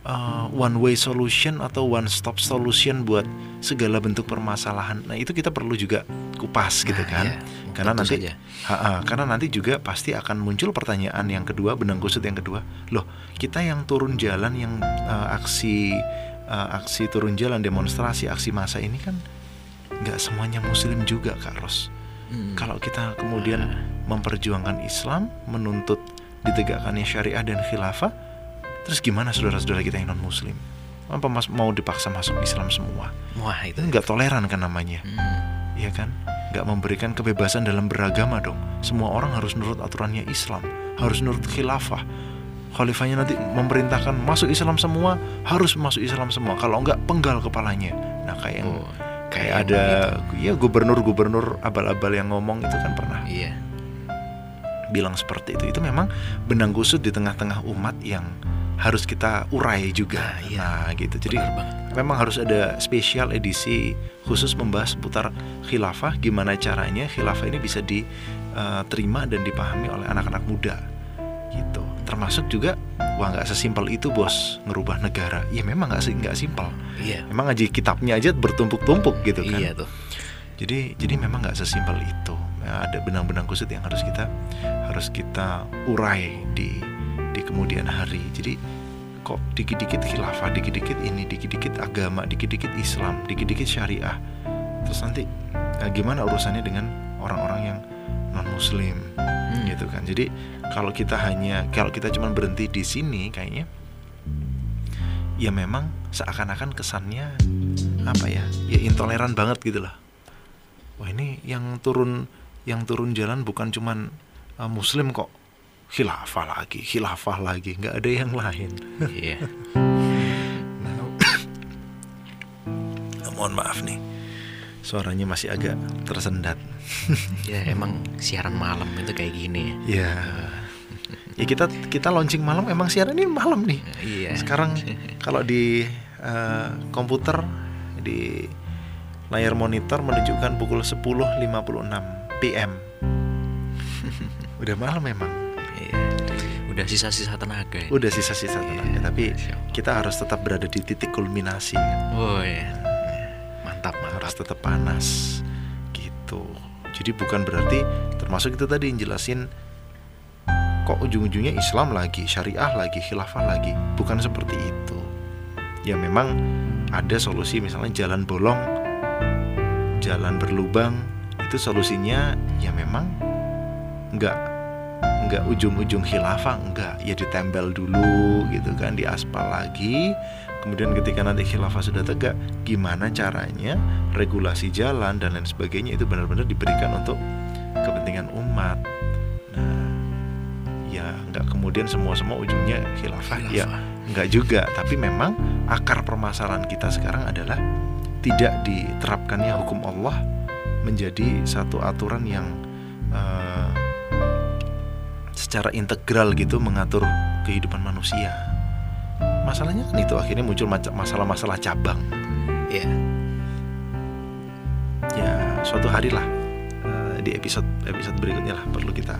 eh, one way solution atau one stop solution buat segala bentuk permasalahan. Nah, itu kita perlu juga kupas gitu nah, kan. ya, Karena tentu nanti saja. Ha-ha, karena nanti juga pasti akan muncul pertanyaan yang kedua, benang kusut yang kedua. Loh, kita yang turun jalan yang eh, aksi eh, aksi turun jalan demonstrasi, aksi massa ini kan nggak semuanya muslim juga, Kak Ros. Hmm, Kalau kita kemudian memperjuangkan Islam, menuntut ditegakkannya syariah dan khilafah, terus gimana saudara-saudara kita yang non muslim? Apa mas mau dipaksa masuk Islam semua? wah itu. Nggak toleran kan namanya? Hmm, Iya kan? Nggak memberikan kebebasan dalam beragama dong. Semua orang harus nurut aturannya Islam, harus nurut khilafah. Khalifahnya nanti memerintahkan masuk Islam semua, harus masuk Islam semua. Kalau enggak penggal kepalanya. Nah kayak yang oh, kayak ada ya gubernur-gubernur abal-abal yang ngomong itu kan pernah Iya. bilang seperti itu. Itu memang benang kusut di tengah-tengah umat yang harus kita urai juga. Nah, iya. Nah, gitu. Jadi memang harus ada spesial edisi khusus membahas seputar khilafah gimana caranya khilafah ini bisa diterima dan dipahami oleh anak-anak muda gitu termasuk juga wah nggak sesimpel itu bos ngerubah negara ya memang nggak nggak simpel Iya. memang aja kitabnya aja bertumpuk-tumpuk gitu kan Iya tuh. jadi jadi memang nggak sesimpel itu Ya, ada benang-benang kusut yang harus kita harus kita urai di di kemudian hari. Jadi kok dikit-dikit khilafah dikit-dikit ini dikit-dikit agama dikit-dikit Islam dikit-dikit syariah. Terus nanti eh, gimana urusannya dengan orang-orang yang non Muslim Hmm. gitu kan. Jadi kalau kita hanya kalau kita cuma berhenti di sini kayaknya ya memang seakan-akan kesannya apa ya ya intoleran banget gitu lah. Wah ini yang turun yang turun jalan bukan cuman uh, muslim kok khilafah lagi khilafah lagi nggak ada yang lain Iya. mohon maaf nih suaranya masih agak tersendat Ya emang siaran malam itu kayak gini ya. ya ya kita kita launching malam emang siaran ini malam nih Iya. sekarang kalau di eh, komputer di layar monitor menunjukkan pukul 10.56 PM udah malam memang. Udah sisa-sisa tenaga ya. udah sisa-sisa Iya, tenaga tapi Masya Allah. kita harus tetap berada di titik kulminasi Oh iya. Mantap, mantap. harus tetap panas gitu jadi bukan berarti termasuk itu tadi yang jelasin kok ujung-ujungnya Islam lagi syariah lagi khilafah lagi bukan seperti itu ya memang ada solusi misalnya jalan bolong jalan berlubang itu solusinya ya memang nggak nggak ujung-ujung khilafah enggak ya ditempel dulu gitu kan di aspal lagi. Kemudian ketika nanti khilafah sudah tegak gimana caranya regulasi jalan dan lain sebagainya itu benar-benar diberikan untuk kepentingan umat. Nah ya nggak kemudian semua semua ujungnya khilafah, ya Khilafah. nggak juga. Tapi memang akar permasalahan kita sekarang adalah tidak diterapkannya hukum Allah menjadi satu aturan yang eh, secara integral gitu mengatur kehidupan manusia. Masalahnya kan itu akhirnya muncul masalah-masalah cabang. Iya. Ya suatu hari lah eh, di episode episode berikutnya lah perlu kita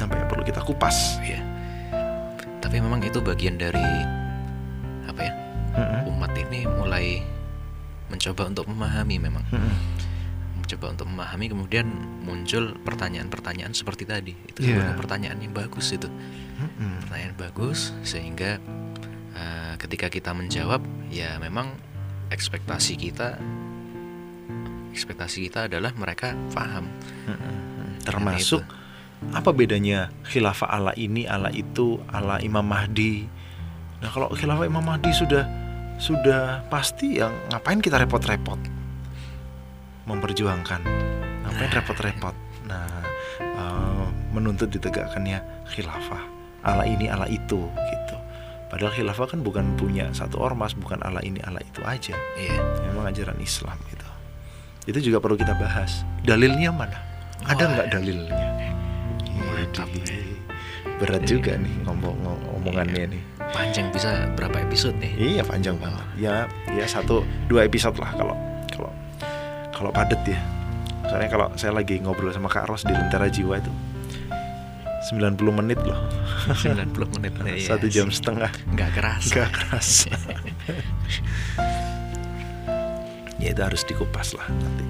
apa ya perlu kita kupas. Iya. Tapi memang itu bagian dari apa ya? Mm-mm. Umat ini mulai mencoba untuk memahami memang. Mm-mm. Mencoba untuk memahami kemudian muncul pertanyaan-pertanyaan seperti tadi. Itu Iya. sebenarnya pertanyaan yang bagus itu. Mm-mm. Pertanyaan bagus sehingga eh, ketika kita menjawab ya memang ekspektasi kita ekspektasi kita adalah mereka paham. Mm-mm. Termasuk apa bedanya khilafah ala ini, ala itu, ala Imam Mahdi. Nah kalau khilafah Imam Mahdi sudah sudah pasti yang ngapain kita repot-repot memperjuangkan, ngapain repot-repot. Nah eh, menuntut ditegakkannya khilafah ala ini, ala itu gitu. Padahal khilafah kan bukan punya satu ormas, bukan ala ini, ala itu aja. Iya. Memang ajaran Islam gitu. Itu juga perlu kita bahas. Dalilnya mana? Ada nggak dalilnya? Mantap. Berat juga nih ngomong ngomong- ngomongannya nih. Panjang bisa berapa episode nih? Iya panjang banget. Ya ya satu dua episode lah kalau kalau padet ya. Soalnya kalau saya lagi ngobrol sama Kak Ros di Lentera Jiwa itu 90 menit loh. 90 menit nih. Satu jam setengah. Nggak kerasa. Gak keras. ya itu harus dikupas lah nanti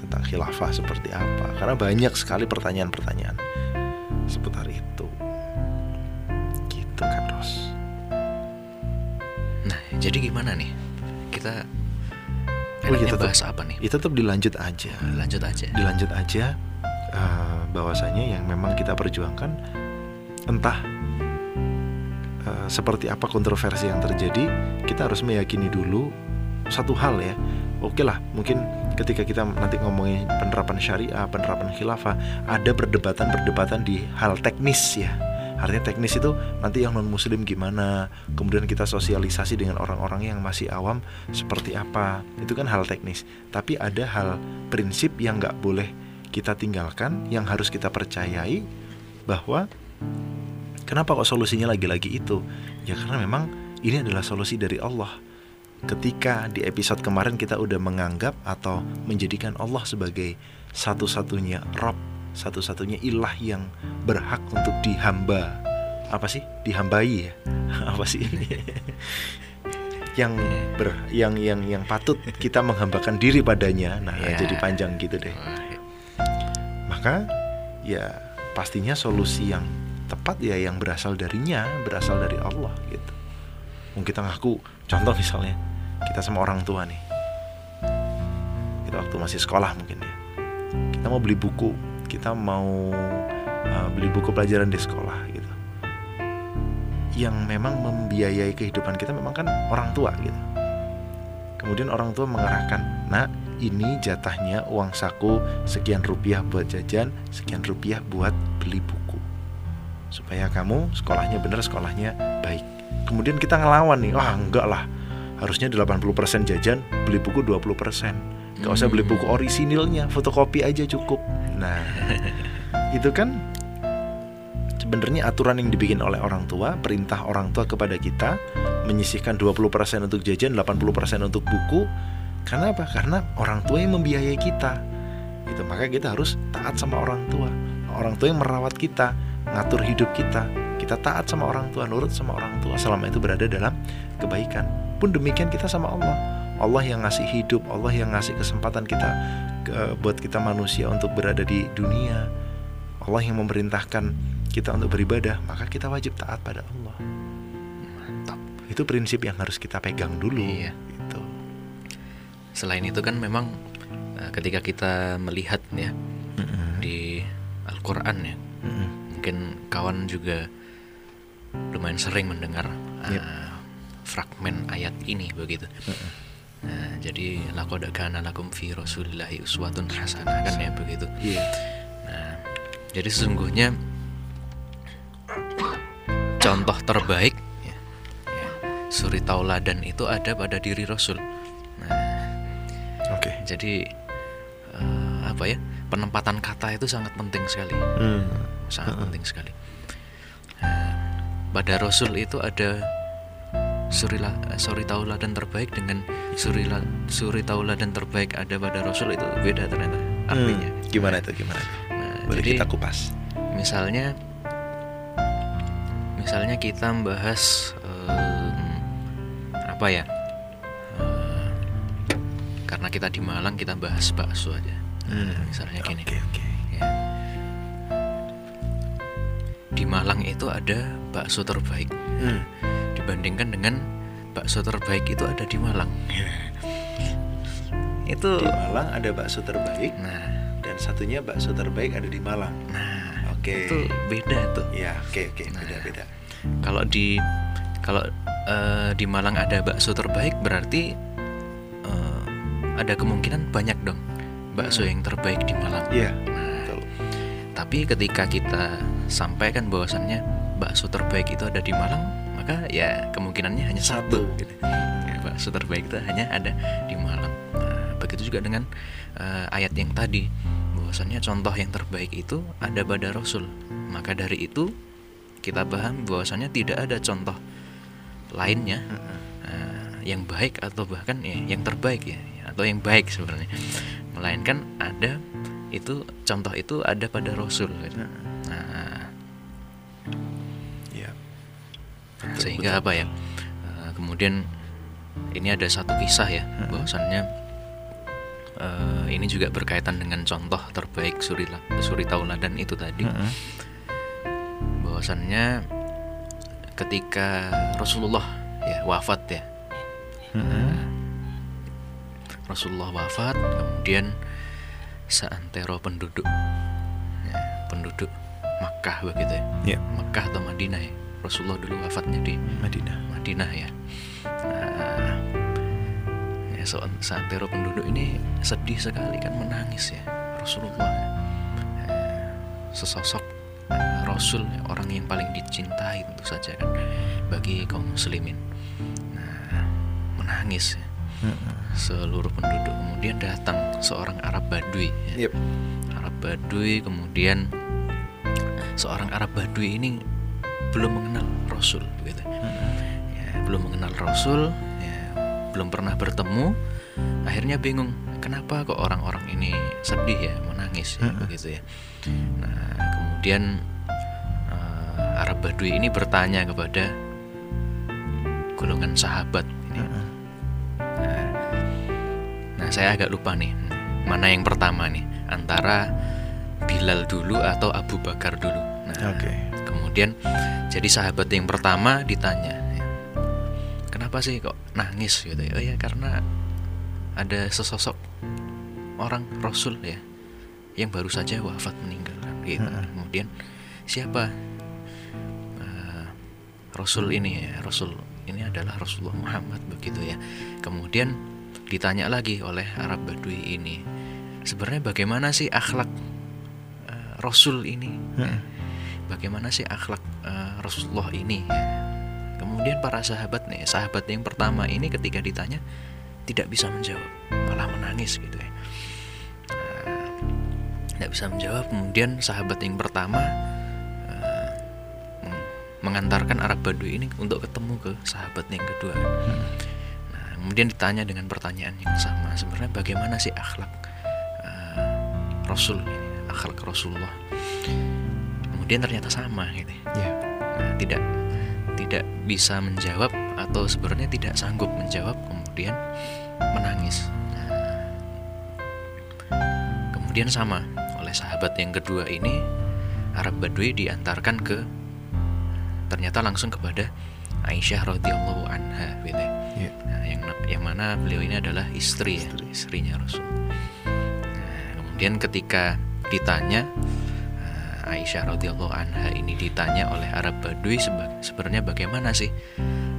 tentang khilafah seperti apa karena banyak sekali pertanyaan-pertanyaan seputar itu gitu kan Ros Nah, jadi gimana nih? Kita Oh, iya, tetap- bahas apa nih? ya tetap dilanjut aja Lanjut aja. dilanjut aja eh, bahwasanya yang memang kita perjuangkan entah eh, seperti apa kontroversi yang terjadi kita harus meyakini dulu satu hal ya oke lah mungkin ketika kita nanti ngomongin penerapan syariah penerapan khilafah ada perdebatan-perdebatan di hal teknis ya artinya teknis itu nanti yang non muslim gimana? Kemudian kita sosialisasi dengan orang-orang yang masih awam seperti apa? Itu kan hal teknis. Tapi ada hal prinsip yang nggak boleh kita tinggalkan yang harus kita percayai bahwa kenapa kok solusinya lagi-lagi itu? Ya karena memang ini adalah solusi dari Allah. Ketika di episode kemarin kita udah menganggap atau menjadikan Allah sebagai satu-satunya Rob satu-satunya ilah yang berhak untuk dihamba. Apa sih? Dihambai ya? Apa sih? Yang ber yang yang yang patut kita menghambakan diri padanya. Nah Ya. jadi panjang gitu deh. Wah, maka ya pastinya solusi yang tepat ya yang berasal darinya berasal dari Allah gitu. Mungkin kita ngaku contoh misalnya kita sama orang tua nih. Kita waktu masih sekolah mungkin ya. Kita mau beli buku kita mau uh, beli buku pelajaran di sekolah gitu. Yang memang membiayai kehidupan kita memang kan orang tua gitu. Kemudian orang tua mengarahkan nak ini jatahnya uang saku sekian rupiah buat jajan sekian rupiah buat beli buku. Supaya kamu sekolahnya bener sekolahnya baik. Kemudian kita ngelawan nih wah enggak lah. Harusnya 80% jajan beli buku 20% Gak usah beli buku orisinilnya fotokopi aja cukup nah itu kan sebenarnya aturan yang dibikin oleh orang tua perintah orang tua kepada kita menyisihkan 20% untuk jajan 80% untuk buku karena apa karena orang tua yang membiayai kita Itu maka kita harus taat sama orang tua. Orang tua yang merawat kita, ngatur hidup kita. Kita taat sama orang tua, nurut sama orang tua selama itu berada dalam kebaikan. Pun demikian kita sama Allah. Allah yang ngasih hidup, Allah yang ngasih kesempatan kita ke, buat kita manusia untuk berada di dunia. Allah yang memerintahkan kita untuk beribadah, maka kita wajib taat pada Allah. Mantap. Itu prinsip yang harus kita pegang dulu. Iya. Gitu. Selain itu kan memang eh, ketika kita melihat ya Mm-mm. di Al-Qur'an ya, Mm-mm. mungkin kawan juga lumayan sering mendengar eh, Yep. fragmen ayat ini begitu. Nah, jadi laqad kana lakum fi rasulillahi uswatun hasanah kan ya begitu. Iya. Nah, jadi sesungguhnya contoh terbaik ya, ya, suri tauladan itu ada pada diri Rasul. Nah, Oke. jadi eh, apa ya penempatan kata itu sangat penting sekali, Hmm. sangat penting sekali. Nah, pada Rasul itu ada suri la- eh, suri tauladan terbaik dengan suri la- suri tauladan terbaik ada pada Rasul itu beda ternyata artinya. Hmm. Gimana itu? Gimana? Nah, Boleh jadi kita kupas. misalnya misalnya kita membahas em, apa ya Eh, karena kita di Malang kita bahas bakso aja Hmm. misalnya gini Oke, oke. ya. di Malang itu ada bakso terbaik Hmm. Dibandingkan dengan bakso terbaik itu ada di Malang itu Di Malang ada bakso terbaik nah dan satunya bakso terbaik ada di Malang. nah Oke. itu beda tuh Ya, oke oke, Nah. beda-beda. Kalau di kalau eh, di Malang ada bakso terbaik berarti eh, ada kemungkinan banyak dong bakso Hmm. yang terbaik di Malang. Iya, Nah, betul. tapi ketika kita sampaikan bahwasannya bakso terbaik itu ada di Malang, maka ya kemungkinannya hanya satu. Satu. gitu. Ya, bakso terbaik itu hanya ada di Malang. Nah, begitu juga dengan eh, ayat yang tadi bahwasannya contoh yang terbaik itu ada pada Rasul. Maka dari itu kita paham bahwasannya tidak ada contoh lainnya eh, yang baik atau bahkan ya, yang terbaik ya atau yang baik sebenarnya melainkan ada itu contoh itu ada pada Rasul gitu. nah, sehingga apa ya eh, kemudian ini ada satu kisah ya bahwasannya eh, ini juga berkaitan dengan contoh terbaik suri suri tauladan itu tadi. Mm-mm. bahwasannya ketika Rasulullah ya wafat ya. Mm-mm. Rasulullah wafat kemudian seantero penduduk ya, penduduk Makkah begitu ya. Ya, Makkah atau Madinah ya Rasulullah dulu wafatnya di Madinah. Madinah ya nah, ya so, seantero penduduk ini sedih sekali kan menangis ya Rasulullah ya. Eh, sesosok eh, Rasul orang yang paling dicintai tentu saja kan bagi kaum muslimin nah menangis ya Mm-mm. seluruh penduduk kemudian datang seorang Arab Badui ya. Yep. Arab Badui kemudian seorang Arab Badui ini belum mengenal Rasul begitu Mm-mm. ya, belum mengenal Rasul ya, belum pernah bertemu akhirnya bingung kenapa kok orang-orang ini sedih ya menangis ya, Mm-mm. begitu ya nah kemudian eh, Arab Badui ini bertanya kepada golongan sahabat ini Mm-mm. Nah, saya agak lupa nih, mana yang pertama nih, antara Bilal dulu atau Abu Bakar dulu. Nah, Oke. Kemudian jadi sahabat yang pertama ditanya, ya, kenapa sih kok nangis gitu ya? Oh ya karena ada sesosok orang Rasul ya yang baru saja wafat meninggal gitu. Kemudian siapa Eh, Rasul ini ya Rasul ini adalah Rasulullah Muhammad begitu ya. Kemudian ditanya lagi oleh Arab Badui ini sebenarnya bagaimana sih akhlak eh, Rasul ini? Mm-mm. Bagaimana sih akhlak eh, Rasulullah ini? Kemudian para sahabat nih, sahabat yang pertama ini ketika ditanya tidak bisa menjawab, malah menangis gitu ya. Nah, tidak bisa menjawab. Kemudian sahabat yang pertama eh, meng- mengantarkan Arab Badui ini untuk ketemu ke sahabat yang kedua. Nah, kemudian ditanya dengan pertanyaan yang sama, sebenarnya bagaimana sih akhlak eh, Rasul, akhlak Rasulullah. Kemudian ternyata sama gitu. Ya. Nah, tidak tidak bisa menjawab atau sebenarnya tidak sanggup menjawab kemudian menangis. Nah, kemudian sama oleh sahabat yang kedua ini Arab Badui diantarkan ke ternyata langsung kepada Aisyah radhiyallahu anha gitu. ya. Ya. Nah, yang yang mana beliau ini adalah istri ya, istrinya Rasul. Nah, kemudian ketika ditanya Aisyah radhiyallahu anha ini ditanya oleh Arab Badui sebenarnya bagaimana sih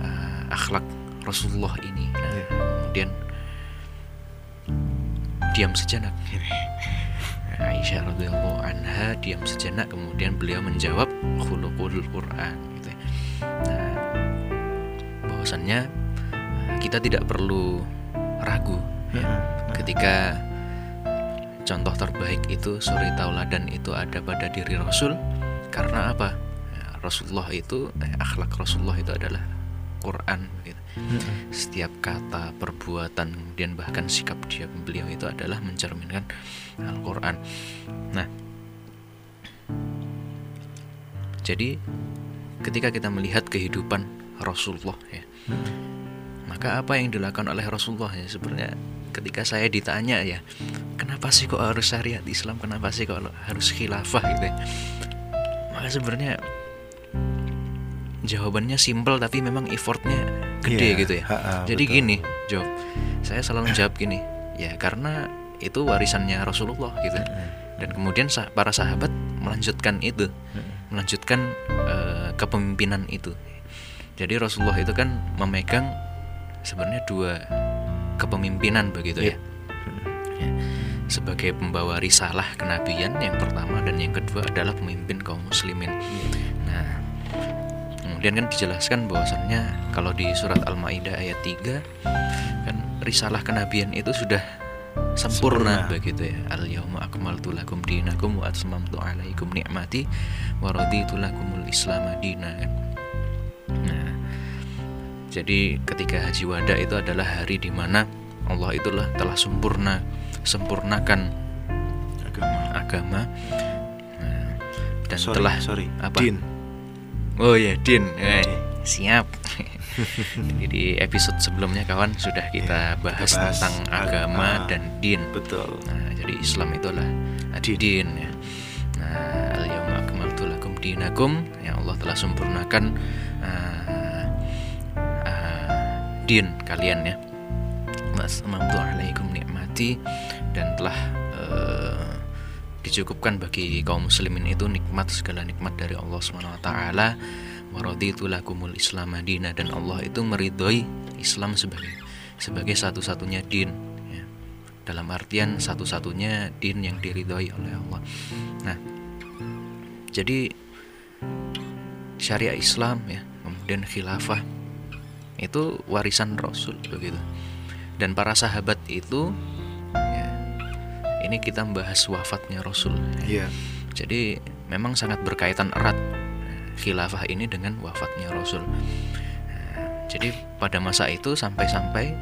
eh, akhlak Rasulullah ini. Nah, Ya. kemudian diam sejenak. Aisyah radhiyallahu anha diam sejenak kemudian beliau menjawab khuluqul Quran gitu ya. Nah, bahwasannya eh, kita tidak perlu ragu ya, ketika contoh terbaik itu suri tauladan itu ada pada diri Rasul. Karena apa? Ya, Rasulullah itu eh, akhlak Rasulullah itu adalah Quran gitu. setiap kata perbuatan kemudian bahkan sikap dia beliau itu adalah mencerminkan Al-Quran. Nah jadi ketika kita melihat kehidupan Rasulullah ya maka apa yang dilakukan oleh Rasulullah ya sebenarnya ketika saya ditanya ya kenapa sih kok harus syariat Islam? Kenapa sih kok harus khilafah gitu ya? Maka sebenarnya jawabannya simpel tapi memang effortnya gede Iya, gitu ya. Ha-ha, jadi betul. gini jawab saya selalu jawab gini ya karena itu warisannya Rasulullah gitu. Dan kemudian sah- para sahabat melanjutkan itu melanjutkan eh, kepemimpinan itu. Jadi Rasulullah itu kan memegang sebenarnya dua kepemimpinan begitu ya. Ya. Sebagai pembawa risalah kenabian yang pertama dan yang kedua adalah pemimpin kaum muslimin. Nah, kemudian kan dijelaskan bahwasannya kalau di surat Al-Maidah ayat 3 kan risalah kenabian itu sudah sempurna, Sempurna. begitu ya. Al yauma akmaltu lakum dinakum wa atmamtu alaikum ni'mati wa raditu lakumul islam madina kan. Nah, jadi ketika Haji Wada itu adalah hari di mana Allah itulah telah sempurna sempurnakan Agama. agama Nah, dan sorry, telah sorry. apa? Din. Oh ya, Din. Eh, siap. Jadi di episode sebelumnya kawan sudah kita Iya, bahas, kita bahas tentang ag- agama ah. dan din. Betul. Nah, jadi Islam itu adalah din ya. Nah, al akmaltu lakum dinakum ya Allah telah sempurnakan ah, ah, din kalian ya. Mas mamtu alaikum nikmati dan telah eh, dicukupkan bagi kaum muslimin itu nikmat segala nikmat dari Allah Subhanahu wa taala raditu lakumul Islam madina dan Allah itu meridhoi Islam sebagai sebagai satu-satunya din ya. Dalam artian satu-satunya din yang diridhoi oleh Allah. Nah, jadi syariat Islam ya, kemudian khilafah itu warisan Rasul begitu. Dan para sahabat itu ini kita membahas wafatnya Rasul. ya. Iya. Jadi memang sangat berkaitan erat eh, khilafah ini dengan wafatnya Rasul. Nah, Jadi pada masa itu sampai-sampai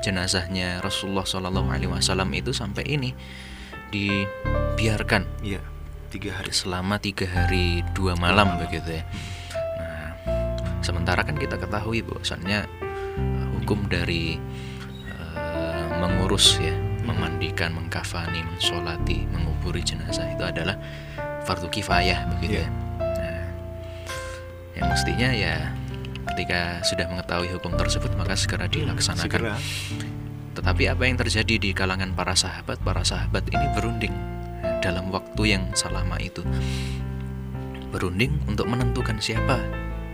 jenazahnya Rasulullah Shallallahu Alaihi Wasallam itu sampai ini dibiarkan Iya. Tiga hari. selama tiga hari dua malam begitu ya. Nah, sementara kan kita ketahui bahwasannya eh, hukum dari eh, mengurus ya, memandikan, mengkafani, mensolati, menguburi jenazah itu adalah fardu kifayah begitu Iya. ya. Nah, yang mestinya ya ketika sudah mengetahui hukum tersebut maka segera dilaksanakan. Segera. Tetapi apa yang terjadi di kalangan para sahabat? Para sahabat ini berunding dalam waktu yang selama itu. Berunding untuk menentukan siapa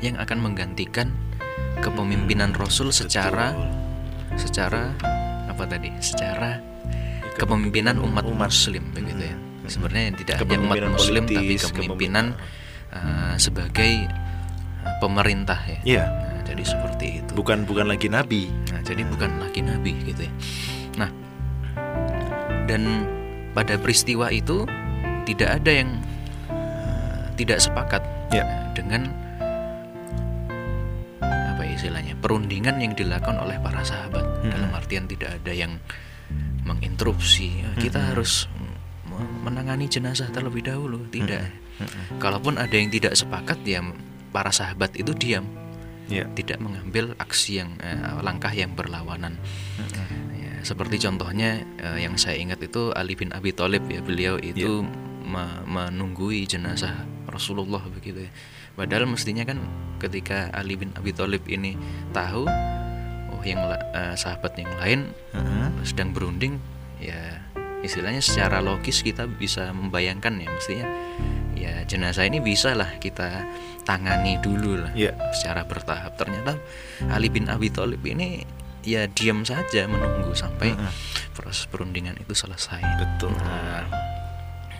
yang akan menggantikan kepemimpinan Rasul secara secara apa tadi? Secara kepemimpinan umat, umat. muslim begitu ya. Hmm. Sebenarnya tidak hanya umat muslim tapi kepemimpinan uh, sebagai uh, pemerintah ya. Iya. Nah, jadi seperti itu. Bukan bukan lagi nabi. Nah, jadi bukan lagi nabi gitu ya. Nah, dan pada peristiwa itu tidak ada yang eh, tidak sepakat Ya. eh, dengan apa istilahnya perundingan yang dilakukan oleh para sahabat Hmm. dalam artian tidak ada yang menginterupsi. "Ya, kita Hmm. harus me- menangani jenazah terlebih dahulu. Tidak. Kalaupun ada yang tidak sepakat ya para sahabat itu diam. Ya. tidak mengambil aksi yang eh, langkah yang berlawanan. Ya, seperti contohnya eh, yang saya ingat itu Ali bin Abi Thalib ya beliau itu me- menunggui jenazah Rasulullah begitu ya. Padahal mestinya kan ketika Ali bin Abi Thalib ini tahu yang eh, sahabat yang lain Heeh. sedang berunding ya istilahnya secara logis kita bisa membayangkan ya mestinya ya jenazah ini bisa lah kita tangani dulu lah Ya. secara bertahap ternyata Ali bin Abi Thalib ini ya diam saja menunggu sampai Heeh. proses perundingan itu selesai Betul. Nah,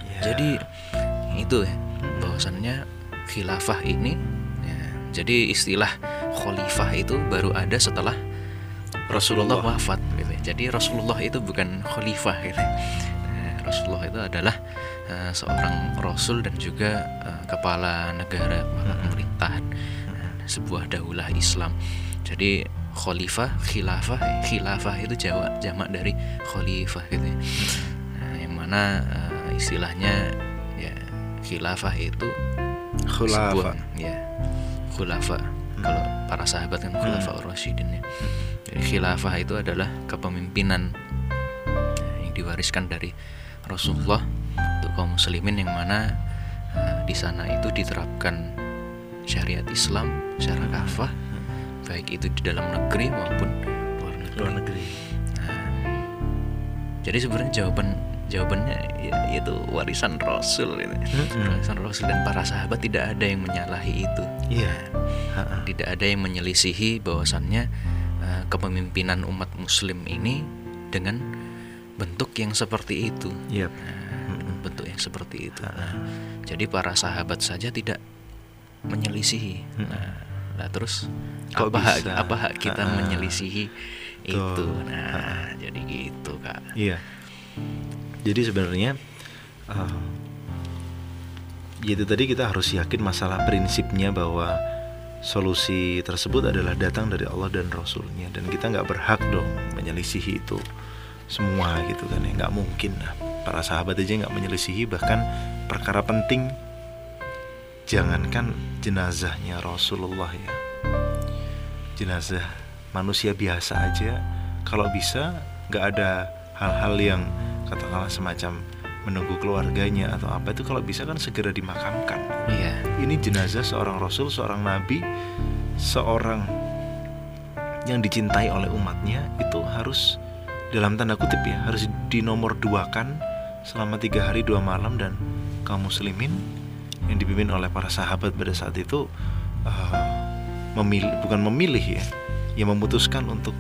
Ya. jadi itu ya bahwasannya khilafah ini ya, jadi istilah khalifah itu baru ada setelah Rasulullah wafat gitu ya. Jadi Rasulullah itu bukan khalifah gitu. ya. Nah, Rasulullah itu adalah eh, seorang rasul dan juga eh, kepala negara, kepala pemerintahan eh, sebuah daulah Islam. Jadi khalifah, khilafah, khilafah itu jawa jamak dari khalifah gitu ya. Nah, yang mana eh, istilahnya ya khilafah itu Khulafa. sebuah ya khulafa kalau para sahabat kan khulafa rasyidin ya jadi khilafah itu adalah kepemimpinan eh, yang diwariskan dari Rasulullah untuk kaum muslimin yang mana eh, di sana itu diterapkan syariat Islam secara kafah baik itu di dalam negeri maupun luar negeri. Luar negeri. Nah, jadi sebenarnya jawaban jawabannya ya, itu warisan Rasul ini. Warisan Rasul dan para sahabat tidak ada yang menyalahi itu. Iya. Ha-ha. Tidak ada yang menyelisihi bahwasannya eh, kepemimpinan umat muslim ini dengan bentuk yang seperti itu. Yep. Nah, bentuk yang seperti itu. Nah, jadi para sahabat saja tidak menyelisihi. Nah, lah terus Kok apa hak apa hak kita Ha-ha. menyelisihi itu? Betul. Nah, jadi gitu kak. Iya. Jadi sebenarnya uh, itu tadi kita harus yakin masalah prinsipnya bahwa solusi tersebut adalah datang dari Allah dan Rasulnya. Dan kita nggak berhak dong menyelisihi itu semua gitu kan ya. Nggak mungkin lah. Para sahabat aja nggak menyelisihi bahkan perkara penting. Jangankan jenazahnya Rasulullah ya. Jenazah manusia biasa aja kalau bisa nggak ada hal-hal yang katakanlah semacam menunggu keluarganya atau apa itu kalau bisa kan segera dimakamkan Iya. ini jenazah seorang rasul seorang nabi seorang yang dicintai oleh umatnya itu harus dalam tanda kutip ya harus dinomor duakan selama tiga hari dua malam dan kaum muslimin yang dipimpin oleh para sahabat pada saat itu eh, memilih bukan memilih ya yang memutuskan untuk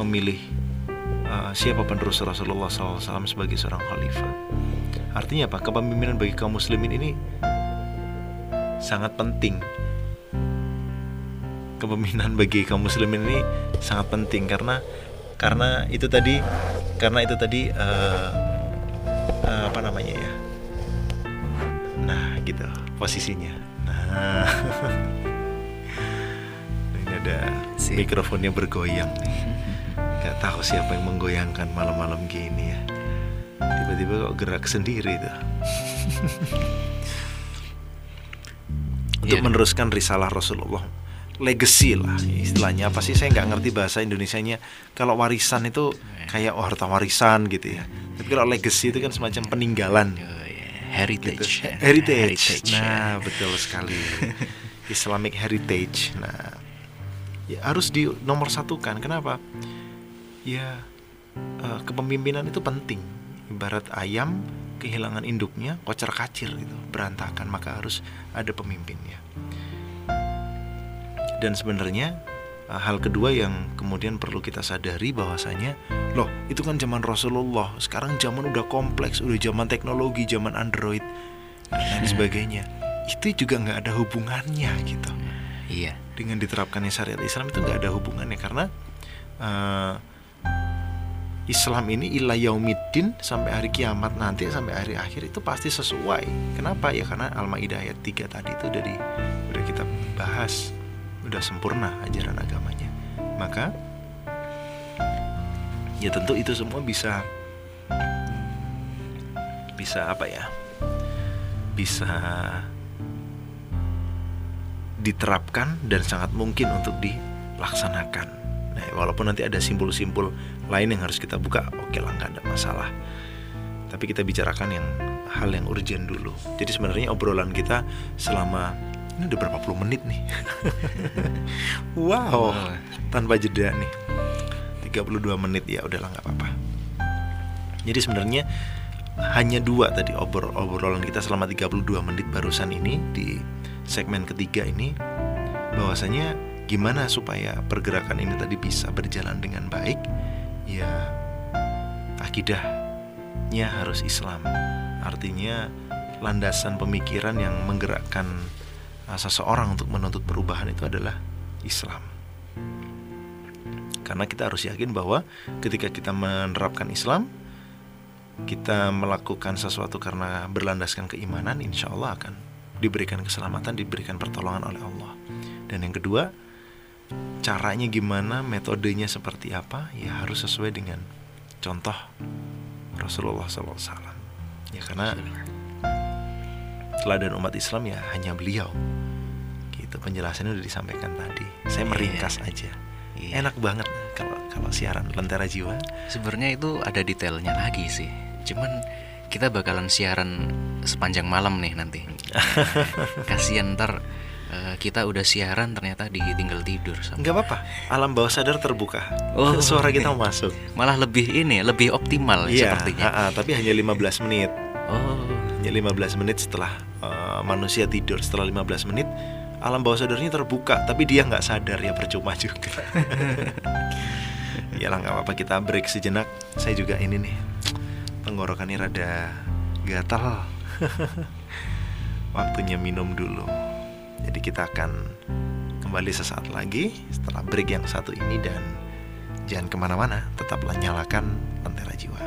memilih eh, siapa penerus Rasulullah SAW sebagai seorang khalifah artinya apa? Kepemimpinan bagi kaum muslimin ini sangat penting. Kepemimpinan bagi kaum muslimin ini sangat penting karena karena itu tadi karena itu tadi eh, eh, apa namanya ya? Nah gitu posisinya. Nah. Ini ada mikrofonnya bergoyang nggak tahu siapa yang menggoyangkan malam-malam gini ya tiba-tiba kok gerak sendiri tuh untuk Iya. meneruskan risalah Rasulullah legacy lah istilahnya apa sih saya nggak ngerti bahasa Indonesianya kalau warisan itu kayak oh, harta warisan gitu ya tapi kalau legacy itu kan semacam peninggalan Oh, iya. Heritage. gitu. heritage. Heritage. Nah, betul sekali. Islamic heritage. Nah, ya harus di nomor satukan. Kenapa? Ya, eh, kepemimpinan itu penting. Ibarat ayam kehilangan induknya, kocar kacir gitu, berantakan. Maka harus ada pemimpinnya. Dan sebenarnya eh, hal kedua yang kemudian perlu kita sadari bahwasanya loh itu kan zaman Rasulullah sekarang zaman udah kompleks udah zaman teknologi zaman Android dan lain sebagainya itu juga nggak ada hubungannya gitu Iya. dengan diterapkannya syariat Islam itu nggak ada hubungannya karena eh, Islam ini ila yaumiddin sampai hari kiamat nanti sampai hari akhir itu pasti sesuai. Kenapa? Ya karena Al-Maidah ayat 3 tadi itu udah di udah kita bahas. Udah sempurna ajaran agamanya. Maka ya tentu itu semua bisa bisa apa ya bisa diterapkan dan sangat mungkin untuk dilaksanakan. Nah, walaupun nanti ada simpul-simpul lain yang harus kita buka, oke lah nggak ada masalah. Tapi kita bicarakan yang hal yang urgent dulu. Jadi sebenarnya obrolan kita selama ini udah berapa puluh menit nih. wow, tanpa jeda nih. 32 menit ya udahlah nggak apa-apa. Jadi sebenarnya hanya dua tadi obrol obrolan kita selama 32 menit barusan ini di segmen ketiga ini bahwasanya gimana supaya pergerakan ini tadi bisa berjalan dengan baik ya akidahnya harus Islam artinya landasan pemikiran yang menggerakkan uh, seseorang untuk menuntut perubahan itu adalah Islam karena kita harus yakin bahwa ketika kita menerapkan Islam kita melakukan sesuatu karena berlandaskan keimanan, insya Allah akan diberikan keselamatan, diberikan pertolongan oleh Allah. Dan yang kedua, caranya gimana, metodenya seperti apa, ya harus sesuai dengan contoh Rasulullah SAW. Ya karena teladan umat Islam ya hanya beliau. Gitu penjelasannya udah disampaikan tadi. Saya iya. meringkas aja. Iya. Enak banget kalau kalau siaran Lentera Jiwa. Sebenarnya itu ada detailnya lagi sih cuman kita bakalan siaran sepanjang malam nih nanti kasihan ntar uh, kita udah siaran ternyata ditinggal tidur sama nggak apa-apa alam bawah sadar terbuka. Oh. Suara kita masuk. Malah lebih ini lebih optimal iya, sepertinya. uh, uh, tapi hanya 15 menit. Oh. Hanya 15 menit setelah uh, manusia tidur. Setelah 15 menit alam bawah sadarnya terbuka tapi dia nggak sadar ya percuma juga. Ya lah nggak apa-apa kita break sejenak. Saya juga ini nih tenggorokannya rada gatal. Waktunya minum dulu jadi kita akan kembali sesaat lagi setelah break yang satu ini dan jangan ke mana-mana tetaplah nyalakan Lentera Jiwa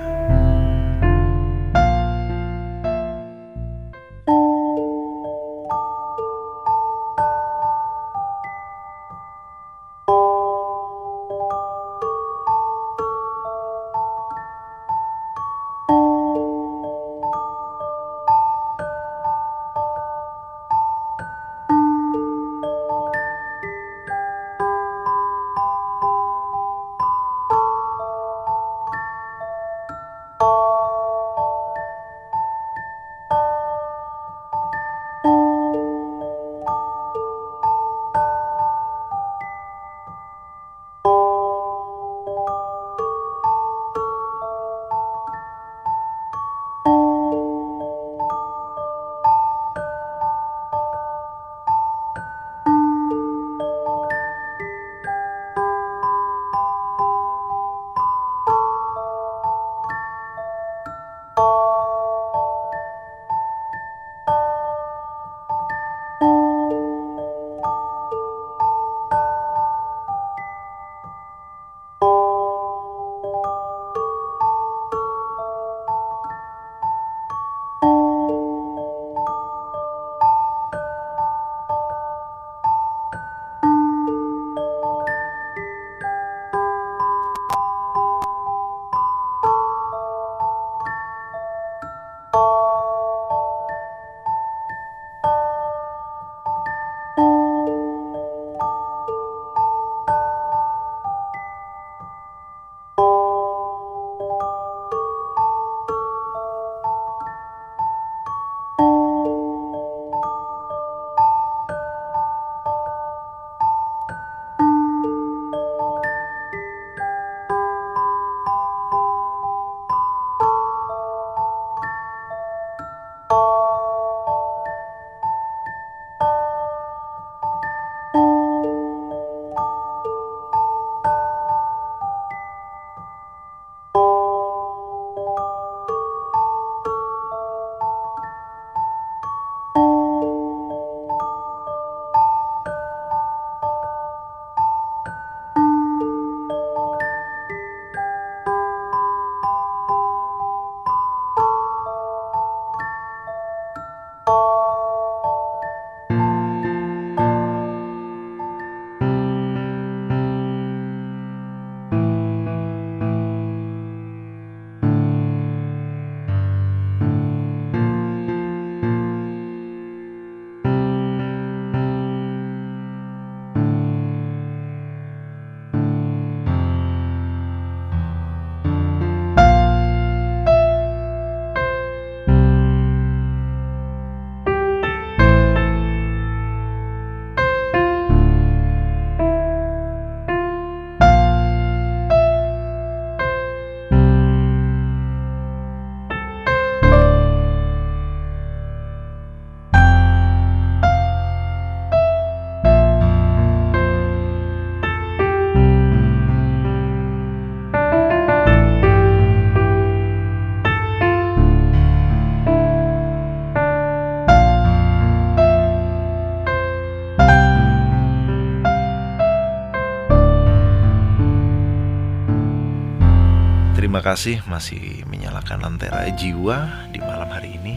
kasih masih menyalakan lentera jiwa di malam hari ini.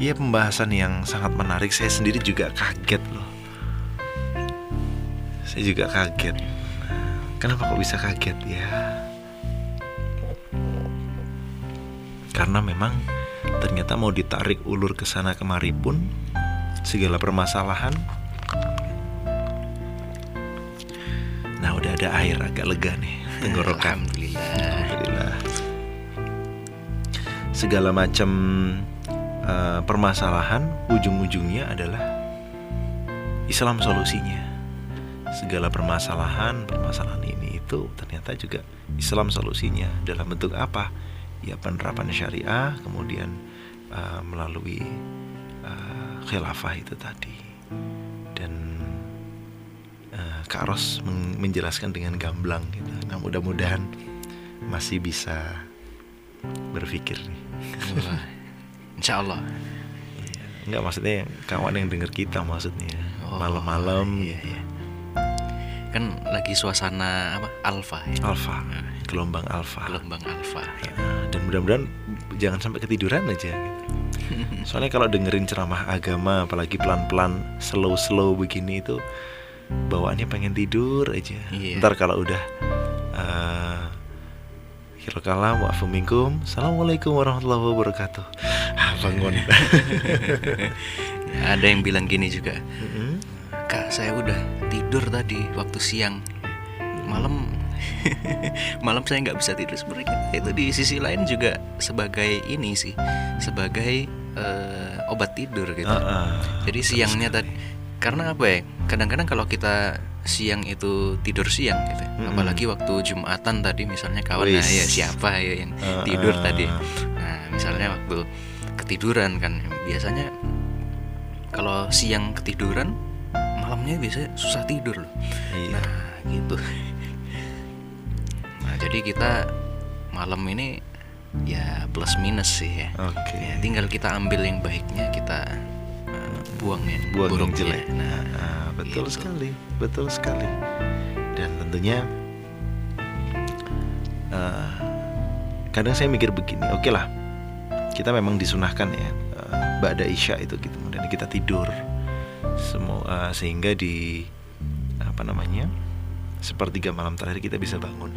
Ya pembahasan yang sangat menarik. Saya sendiri juga kaget loh. Saya juga kaget. Kenapa kok bisa kaget ya? Karena memang ternyata mau ditarik ulur ke sana kemari pun segala permasalahan Nah udah ada air agak lega nih tenggorokan Alhamdulillah. Alhamdulillah. Segala macam eh, permasalahan ujung-ujungnya adalah Islam solusinya. Segala permasalahan, permasalahan ini itu ternyata juga Islam solusinya dalam bentuk apa? Ya penerapan syariah, kemudian eh, melalui eh, khilafah itu tadi. Dan Kak Ros menjelaskan dengan gamblang gitu. Nah, mudah-mudahan masih bisa berpikir nih. Insya Allah. Enggak maksudnya kawan yang denger kita maksudnya. Oh, Malam-malam Iya, iya. Kan lagi suasana apa? Alfa ya. alfa, gelombang alfa. Gelombang alfa. ya. Nah, Dan mudah-mudahan jangan sampai ketiduran aja. Soalnya kalau dengerin ceramah agama apalagi pelan-pelan slow-slow begini itu bawaannya pengen tidur aja. Iya. Ntar kalau udah Hirokalam wa minkum. Assalamualaikum warahmatullahi wabarakatuh. Ah, bangun. Ada yang bilang gini juga. Kak, saya udah tidur tadi waktu siang. Malam malam saya nggak bisa tidur sebenarnya itu di sisi lain juga sebagai ini sih sebagai eh, obat tidur gitu Ah, ah. jadi siangnya tadi karena apa ya kadang-kadang kalau kita siang itu tidur siang gitu. Mm-mm. apalagi waktu jumatan tadi misalnya kawan nah, ya siapa ya yang Ah, tidur tadi? Nah misalnya waktu ketiduran kan biasanya kalau siang ketiduran malamnya biasanya susah tidur loh. Iya. Nah gitu. Nah jadi kita malam ini ya plus minus sih ya. Oke. Ya, tinggal kita ambil yang baiknya kita uh, buang yang buang yang buruknya. jelek. Nah, Ah, betul gitu. sekali, betul sekali. Dan tentunya eh, kadang saya mikir begini, oke lah, kita memang disunahkan ya, uh, ba'da isya itu gitu, kemudian kita tidur, semua eh, sehingga di apa namanya sepertiga malam terakhir kita bisa bangun.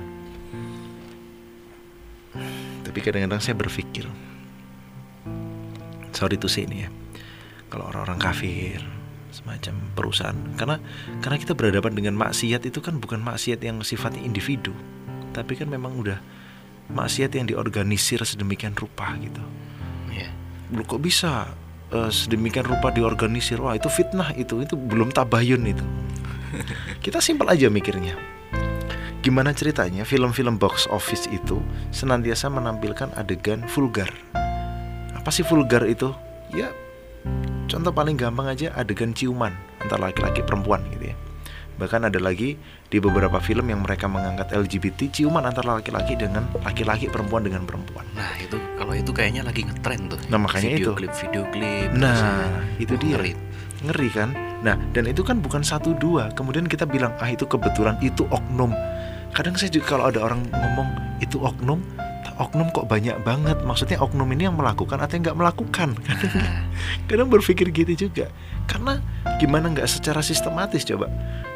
Tapi kadang-kadang saya berpikir, sorry to say ini ya, kalau orang-orang kafir semacam perusahaan. Karena karena kita berhadapan dengan maksiat itu kan bukan maksiat yang sifatnya individu tapi kan memang udah maksiat yang diorganisir sedemikian rupa gitu. Ya. lu kok bisa eh, sedemikian rupa diorganisir? Wah itu fitnah itu itu belum tabayun itu. Kita simpel aja mikirnya. Gimana ceritanya film-film box office itu senantiasa menampilkan adegan vulgar? Apa sih vulgar itu? Ya contoh paling gampang aja adegan ciuman antara laki-laki perempuan gitu ya bahkan ada lagi di beberapa film yang mereka mengangkat LGBT ciuman antara laki-laki dengan laki-laki perempuan dengan perempuan Nah itu kalau itu kayaknya lagi ngetren tuh. Nah, makanya video itu. klip video klip. Nah, itu dia. ngeri. ngeri kan nah dan itu kan bukan satu dua kemudian kita bilang ah itu kebetulan itu oknum kadang saya juga kalau ada orang ngomong itu oknum oknum kok banyak banget? Maksudnya oknum ini yang melakukan atau yang nggak melakukan? Kadang Nah, kadang berpikir gitu juga. Karena gimana nggak secara sistematis coba.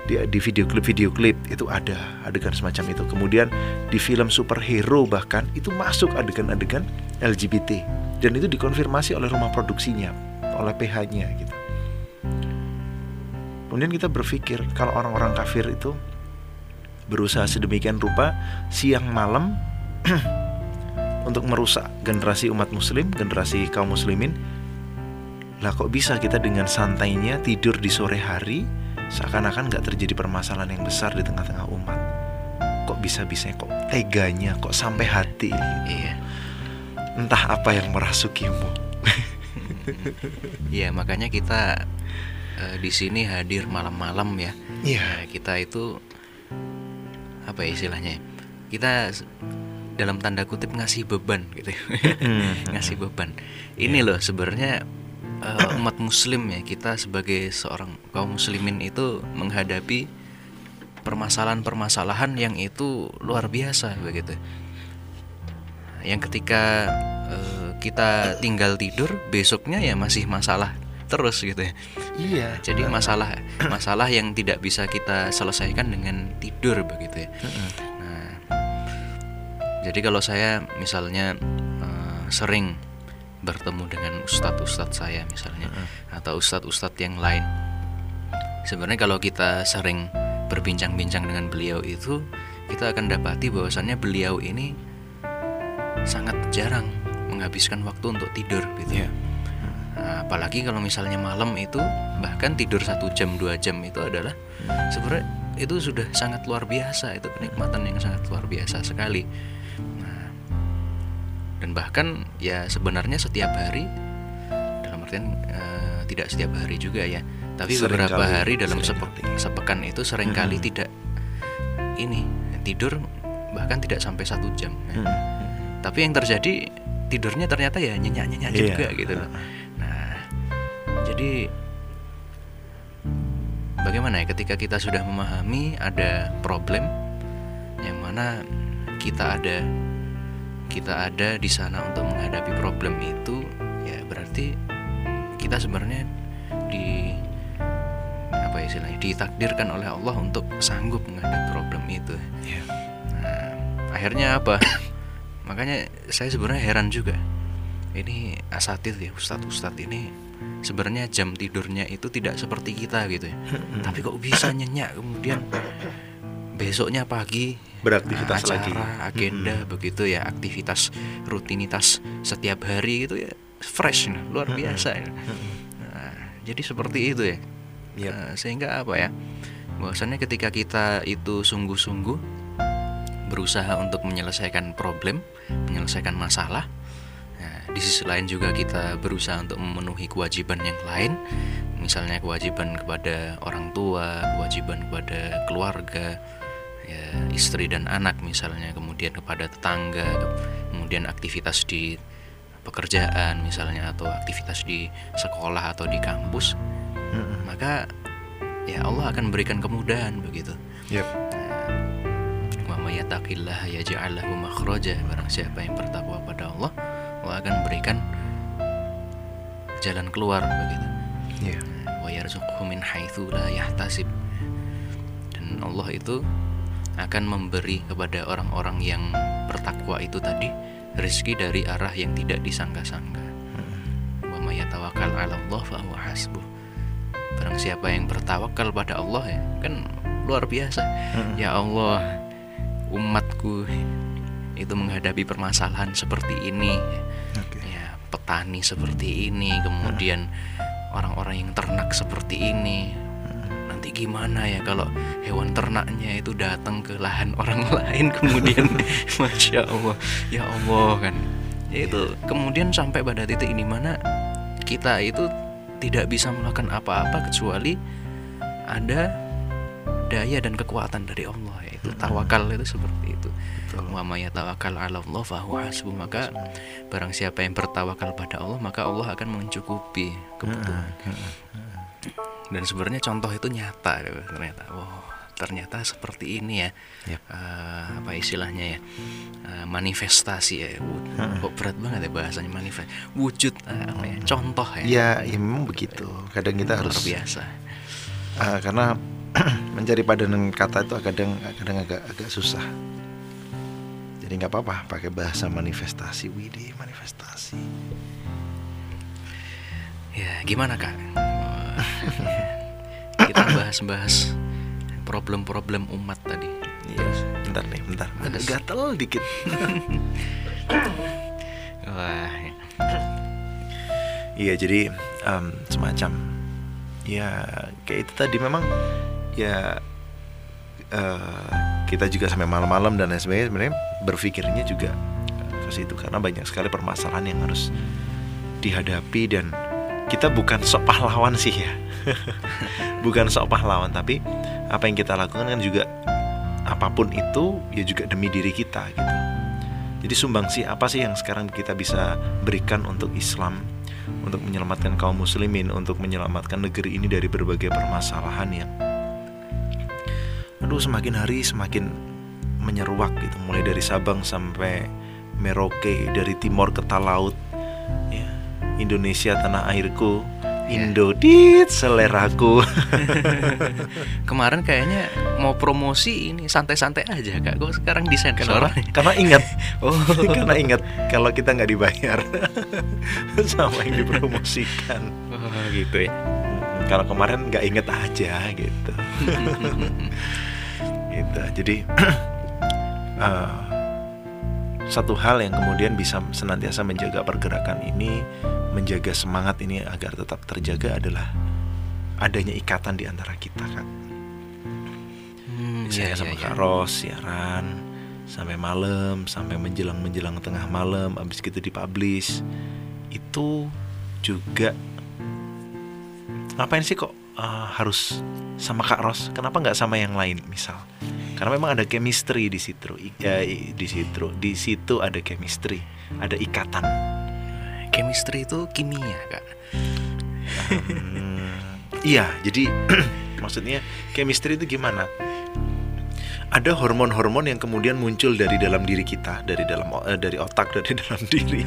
Di, di video klip video klip itu ada adegan semacam itu. Kemudian di film superhero bahkan itu masuk adegan-adegan LGBT dan itu dikonfirmasi oleh rumah produksinya oleh PH-nya gitu. Kemudian kita berpikir kalau orang-orang kafir itu berusaha sedemikian rupa siang malam untuk merusak generasi umat muslim, generasi kaum muslimin. Lah kok bisa kita dengan santainya tidur di sore hari seakan-akan nggak terjadi permasalahan yang besar di tengah-tengah umat. Kok bisa-bisanya kok teganya kok sampai hati iya. Entah apa yang merasukimu. Iya makanya kita eh, di sini hadir malam-malam ya. Iya. Nah, kita itu apa ya istilahnya? ya? Kita dalam tanda kutip ngasih beban gitu. Hmm. ngasih beban. Ini loh sebenarnya eh, umat muslim ya kita sebagai seorang kaum muslimin itu menghadapi permasalahan-permasalahan yang itu luar biasa begitu yang ketika uh, kita tinggal tidur besoknya ya masih masalah terus gitu ya iya jadi masalah masalah yang tidak bisa kita selesaikan dengan tidur begitu ya nah jadi kalau saya misalnya uh, sering bertemu dengan ustadz-ustadz saya misalnya atau ustadz-ustadz yang lain. Sebenarnya kalau kita sering berbincang-bincang dengan beliau itu kita akan dapati bahwasannya beliau ini sangat jarang menghabiskan waktu untuk tidur gitu. Iya. Nah, apalagi kalau misalnya malam itu bahkan tidur satu jam dua jam itu adalah sebenarnya itu sudah sangat luar biasa itu kenikmatan yang sangat luar biasa sekali dan bahkan ya sebenarnya setiap hari dalam artian eh, tidak setiap hari juga ya tapi Sering beberapa kali, hari dalam sepe- sepekan itu sering kali tidak ini tidur bahkan tidak sampai satu jam. Hmm. tapi yang terjadi tidurnya ternyata ya nyenyak nyenyak Iya. juga gitu loh. Nah jadi bagaimana ya ketika kita sudah memahami ada problem yang mana kita ada kita ada di sana untuk menghadapi problem itu ya berarti kita sebenarnya di apa ya istilahnya ditakdirkan oleh Allah untuk sanggup menghadapi problem itu Iya. Nah, akhirnya apa? Makanya saya sebenarnya heran juga. Ini asatid ya, ustadz-ustadz ini sebenarnya jam tidurnya itu tidak seperti kita gitu ya. Tapi kok bisa nyenyak kemudian besoknya pagi Beraktivitas acara, lagi. agenda begitu ya, aktivitas rutinitas setiap hari itu ya fresh nah, luar biasa. ya. Nah, jadi seperti itu ya. Yap. Nah, sehingga apa ya? Bahwasannya ketika kita itu sungguh-sungguh berusaha untuk menyelesaikan problem, menyelesaikan masalah. Nah, di sisi lain juga kita berusaha untuk memenuhi kewajiban yang lain, misalnya kewajiban kepada orang tua, kewajiban kepada keluarga, ya istri dan anak misalnya, kemudian kepada tetangga, ke- kemudian aktivitas di pekerjaan misalnya atau aktivitas di sekolah atau di kampus, maka ya Allah akan berikan kemudahan begitu. Wa yattaqillaha yaj'al lahu makhraja. Barang siapa yang bertakwa pada Allah, Allah akan berikan jalan keluar begitu. Iya. Wa yarzuqhu min haitsu la yahtasib. Dan Allah itu akan memberi kepada orang-orang yang bertakwa itu tadi rezeki dari arah yang tidak disangka-sangka. Wa may yatawakkal 'ala Allah fa huwa hasbuh. Barang siapa yang bertawakal pada Allah ya, kan luar biasa. Ya Allah, umatku itu menghadapi permasalahan seperti ini. Ya, petani seperti ini, kemudian orang-orang yang ternak seperti ini. Nanti gimana ya kalau hewan ternaknya itu datang ke lahan orang lain kemudian? Masya Allah Ya Allah kan. Ya itu kemudian sampai pada titik ini mana kita itu tidak bisa melakukan apa-apa kecuali ada daya dan kekuatan dari Allah yaitu tawakal itu seperti itu. Wa may yatawakkal 'ala Allah fa huwa hasbuh. Maka barang siapa yang bertawakal pada Allah maka Allah akan mencukupi kebutuhan dan sebenarnya contoh itu nyata ternyata. Wow ternyata seperti ini ya. Yap. Eh, apa istilahnya ya? Eh, manifestasi ya kok berat banget ya bahasanya manifest wujud eh, apa ya contoh ya. Ya, ya memang begitu. Kadang kita luar harus biasa. Ah, karena mencari padanan kata itu kadang kadang agak agak susah. Jadi nggak apa-apa pakai bahasa manifestasi, widih manifestasi. ya gimana kak kita bahas-bahas problem-problem umat tadi Iya, bentar nih, bentar. Terus? gatel dikit. wah ya. Iya, jadi em, semacam ya kayak itu tadi memang ya eh, kita juga sampai malam-malam dan lain sebagainya sebenarnya berpikirnya juga ke situ karena banyak sekali permasalahan yang harus dihadapi dan kita bukan sok pahlawan sih ya. Bukan sok pahlawan tapi apa yang kita lakukan kan juga apa pun itu ya juga demi diri kita gitu. Jadi sumbangsi apa sih yang sekarang kita bisa berikan untuk Islam? Untuk menyelamatkan kaum muslimin untuk menyelamatkan negeri ini dari berbagai permasalahan yang aduh semakin hari semakin menyeruak gitu. Mulai dari Sabang sampai Merauke dari timur ke Talaut ya Indonesia tanah airku Ya. Indo dit seleraku Kemarin kayaknya mau promosi ini santai-santai aja kak. Kok sekarang disensor? Kenapa? Karena ingat Oh, Karena ingat kalau kita nggak dibayar sama yang dipromosikan. oh, gitu ya. Hmm, Kalau kemarin nggak inget aja gitu. gitu. Jadi eh, satu hal yang kemudian bisa senantiasa menjaga pergerakan ini, menjaga semangat ini agar tetap terjaga adalah adanya ikatan di antara kita kan. Hmm, Saya iya, sama iya, Kak iya. Ros siaran sampai malam, sampai menjelang menjelang tengah malam, abis gitu dipublish. Itu juga ngapain sih kok uh, harus sama Kak Ros? Kenapa nggak sama yang lain misal? Karena memang ada chemistry di situ, ya, di situ, di situ ada chemistry, ada ikatan. Chemistry itu kimia kak. Hmm, iya, jadi maksudnya chemistry itu gimana? Ada hormon-hormon yang kemudian muncul dari dalam diri kita, dari dalam eh, dari otak, dari dalam diri.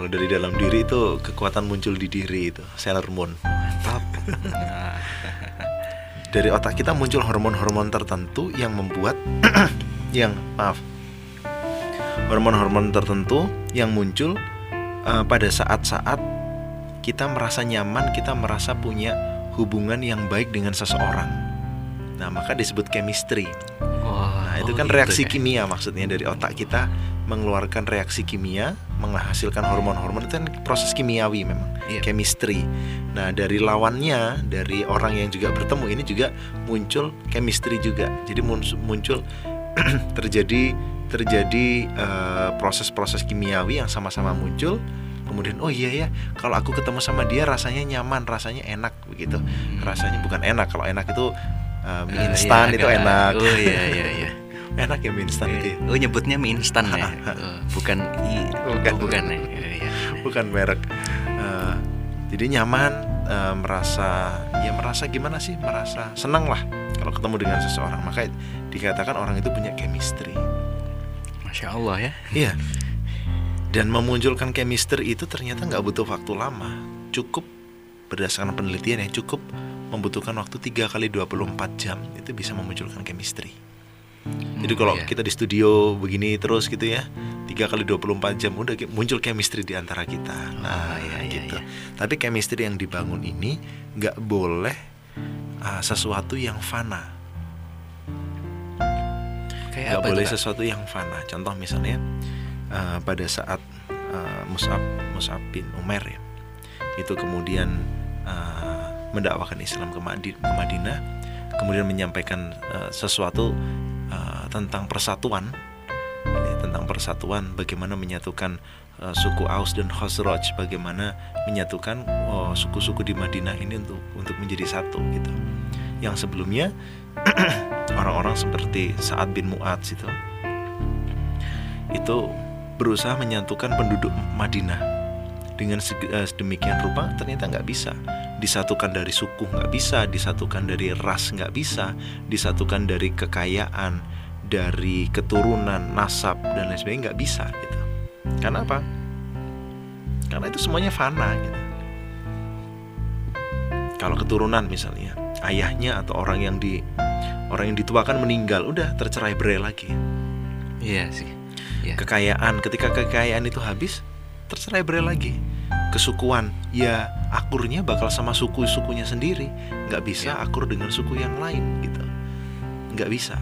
Kalau dari dalam diri itu kekuatan muncul di diri itu, Sailor Moon. Mantap. Dari otak kita muncul hormon-hormon tertentu yang membuat yang maaf hormon-hormon tertentu yang muncul eh, pada saat-saat kita merasa nyaman, kita merasa punya hubungan yang baik dengan seseorang. Nah, maka disebut chemistry. Wah, Nah, itu oh kan gitu reaksi ya. kimia maksudnya dari otak kita mengeluarkan reaksi kimia, menghasilkan hormon-hormon itu kan proses kimiawi memang, Iya. chemistry. Nah, dari lawannya, dari orang yang juga bertemu ini juga muncul chemistry juga. Jadi mun- muncul terjadi terjadi eh, proses-proses kimiawi yang sama-sama muncul. Kemudian oh iya ya, kalau aku ketemu sama dia rasanya nyaman, rasanya enak begitu. Hmm. Rasanya bukan enak, kalau enak itu eh, mie Eh, instan iya, itu enak. Oh iya iya iya. enak ya mie instan itu. ya? Oh nyebutnya mie instan ya. Oh, bukan i. Bukan. Oh, bukan ya. Iya, iya. bukan merek. Eh, jadi nyaman, eh, merasa ya merasa gimana sih? Merasa senang lah kalau ketemu dengan seseorang. Maka dikatakan orang itu punya chemistry. Masya Allah ya. Iya. Dan memunculkan chemistry itu ternyata nggak butuh waktu lama. Cukup berdasarkan penelitian yang cukup membutuhkan waktu 3 kali 24 jam itu bisa memunculkan chemistry. Jadi Hmm, kalau iya. kita di studio begini terus gitu ya, 3 kali 24 jam udah muncul chemistry di antara kita. Nah, iya, iya, gitu. iya. Tapi chemistry yang dibangun ini nggak boleh ah, sesuatu yang fana. kayak apa boleh Kak? sesuatu yang fana. Contoh misalnya eh, pada saat eh, Mus'ab Mus'ab bin Umair ya, itu kemudian eh, mendakwakan Islam ke, ke Madinah, kemudian menyampaikan eh, sesuatu eh, tentang persatuan, ini tentang persatuan, bagaimana menyatukan eh, suku Aus dan Khosroj, bagaimana menyatukan oh, suku-suku di Madinah ini untuk untuk menjadi satu gitu. Yang sebelumnya orang-orang seperti Sa'ad bin Mu'adz itu itu berusaha menyatukan penduduk Madinah. Dengan eh, sedemikian rupa ternyata nggak bisa disatukan dari suku nggak bisa disatukan dari ras nggak bisa disatukan dari kekayaan dari keturunan nasab dan lain sebagainya nggak bisa gitu karena apa karena itu semuanya fana gitu kalau keturunan misalnya ayahnya atau orang yang di orang yang dituakan meninggal udah tercerai berai lagi Iya sih. Iya. kekayaan ketika kekayaan itu habis tercerai berai lagi kesukuan. Ya akurnya bakal sama suku-sukunya sendiri. Nggak bisa Ya. akur dengan suku yang lain gitu. Nggak bisa.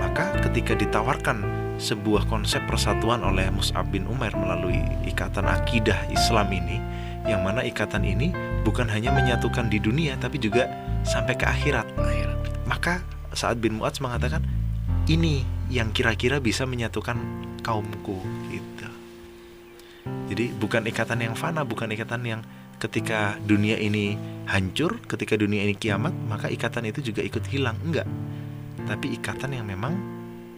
Maka ketika ditawarkan sebuah konsep persatuan oleh Mus'ab bin Umar melalui ikatan akidah Islam ini yang mana ikatan ini bukan hanya menyatukan di dunia tapi juga sampai ke akhirat. Maka saat bin Mu'adz mengatakan ini yang kira-kira bisa menyatukan kaumku. Jadi bukan ikatan yang fana, bukan ikatan yang ketika dunia ini hancur, ketika dunia ini kiamat, maka ikatan itu juga ikut hilang, enggak. Tapi ikatan yang memang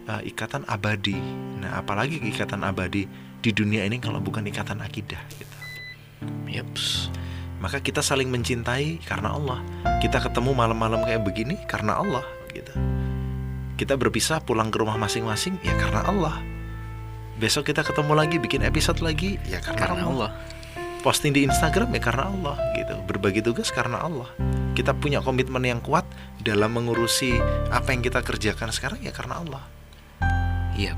uh, ikatan abadi. Nah, apalagi ikatan abadi di dunia ini kalau bukan ikatan akidah gitu. Yups. Maka kita saling mencintai karena Allah. Kita ketemu malam-malam kayak begini karena Allah gitu. Kita berpisah pulang ke rumah masing-masing ya karena Allah. Besok kita ketemu lagi bikin episode lagi ya karena, karena Allah. Posting di Instagram ya karena Allah gitu. Berbagi tugas karena Allah. Kita punya komitmen yang kuat dalam mengurusi apa yang kita kerjakan sekarang ya karena Allah. Iya.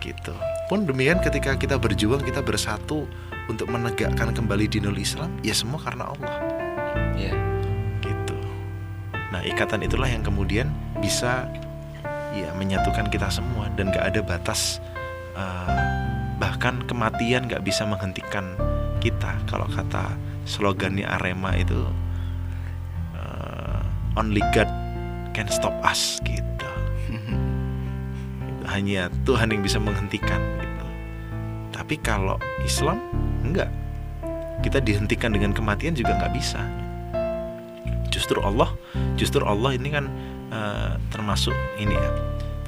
Gitu. Pun demikian ketika kita berjuang kita bersatu untuk menegakkan kembali dinul Islam ya semua karena Allah Iya. gitu nah ikatan itulah yang kemudian bisa ya menyatukan kita semua dan gak ada batas eh, bahkan kematian gak bisa menghentikan kita kalau kata slogannya Arema itu eh, only God can stop us gitu hanya Tuhan yang bisa menghentikan gitu. Tapi kalau Islam enggak. Kita dihentikan dengan kematian juga nggak bisa. Justru Allah, justru Allah ini kan eh, termasuk ini ya,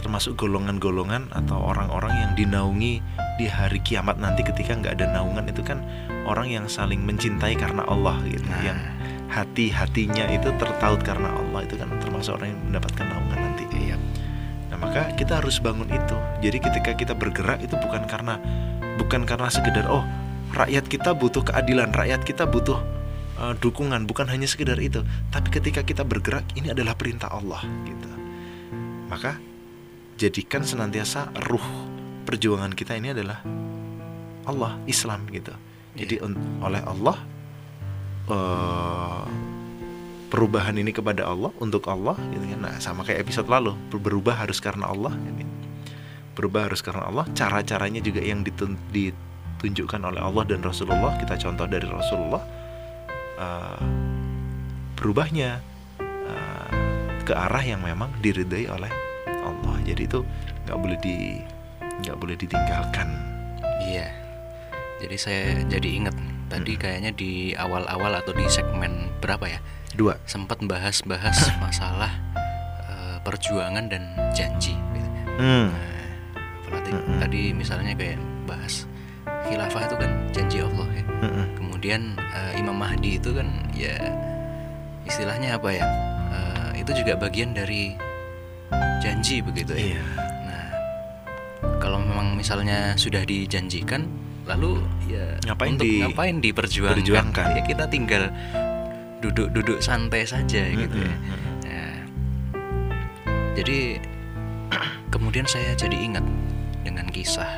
termasuk golongan-golongan atau orang-orang yang dinaungi di hari kiamat nanti ketika nggak ada naungan itu kan orang yang saling mencintai karena Allah gitu, Nah. yang hati-hatinya itu tertaut karena Allah itu kan termasuk orang yang mendapatkan naungan nanti. Iya. Nah, maka kita harus bangun itu. Jadi ketika kita bergerak itu bukan karena bukan karena sekedar oh, rakyat kita butuh keadilan, rakyat kita butuh uh, dukungan, bukan hanya sekedar itu. Tapi ketika kita bergerak ini adalah perintah Allah gitu. Maka jadikan senantiasa ruh perjuangan kita ini adalah Allah, Islam gitu. Jadi un- oleh Allah eh, perubahan ini kepada Allah untuk Allah gitu kan. Nah, sama kayak episode lalu, ber- berubah harus karena Allah gitu. Berubah harus karena Allah, cara-caranya juga yang ditun- ditunjukkan oleh Allah dan Rasulullah, kita contoh dari Rasulullah eh, berubahnya eh, ke arah yang memang diridai oleh Jadi itu nggak boleh di nggak boleh ditinggalkan. Iya. Jadi saya jadi ingat tadi kayaknya di awal-awal atau di segmen berapa ya Dua. sempat bahas-bahas masalah eh, perjuangan dan janji. gitu. Hmm. Nah, berarti Mm-mm. tadi misalnya kayak bahas khilafah itu kan janji Allah ya. Mm-mm. Kemudian eh, Imam Mahdi itu kan ya istilahnya apa ya? Eh, itu juga bagian dari janji begitu ya. Iya. Nah, kalau memang misalnya sudah dijanjikan, lalu ya Ngapain untuk di- ngapain diperjuangkan? perjuangkan? Ya kita tinggal duduk-duduk santai saja gitu ya. Nah, jadi kemudian saya jadi ingat dengan kisah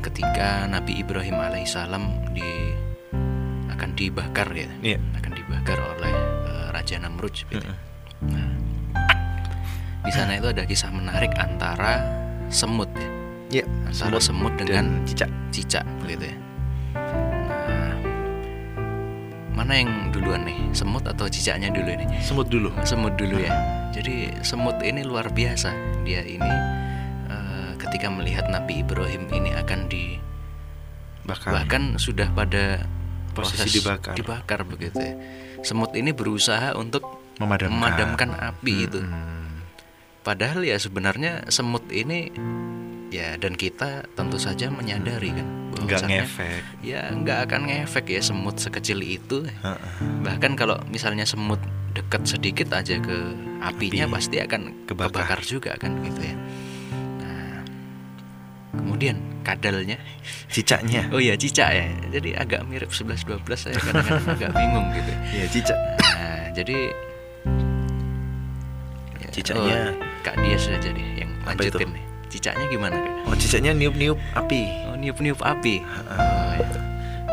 ketika Nabi Ibrahim alaihissalam di akan dibakar ya, Iya. akan dibakar oleh eh, Raja Namrud. gitu. Mm-mm. Nah, di sana itu ada kisah menarik antara semut ya, Iya. antara semut, dengan dan cicak. cicak gitu ya. Nah, mana yang duluan nih, semut atau cicaknya dulu ini? Semut dulu. Semut dulu ya. Jadi semut ini luar biasa. Dia ini eh, ketika melihat Nabi Ibrahim ini akan di Bahkan. bahkan sudah pada Posisi proses dibakar. dibakar begitu ya. Semut ini berusaha untuk memadamkan. memadamkan api itu. Padahal ya sebenarnya semut ini ya dan kita tentu saja menyadari kan Nggak ngefek. ya nggak akan ngefek ya semut sekecil itu bahkan kalau misalnya semut dekat sedikit aja ke apinya Api. pasti akan Kebakar. kebakar juga kan gitu ya nah kemudian kadalnya Cicaknya. oh iya cicak ya jadi agak mirip 11 12 saya kadang-kadang agak bingung gitu Iya, cicak. nah jadi ya, Cicaknya. oh, kak dia sudah jadi yang lanjutin nih cicaknya gimana kak Oh, cicaknya niup-niup api. oh niup niup api Heeh.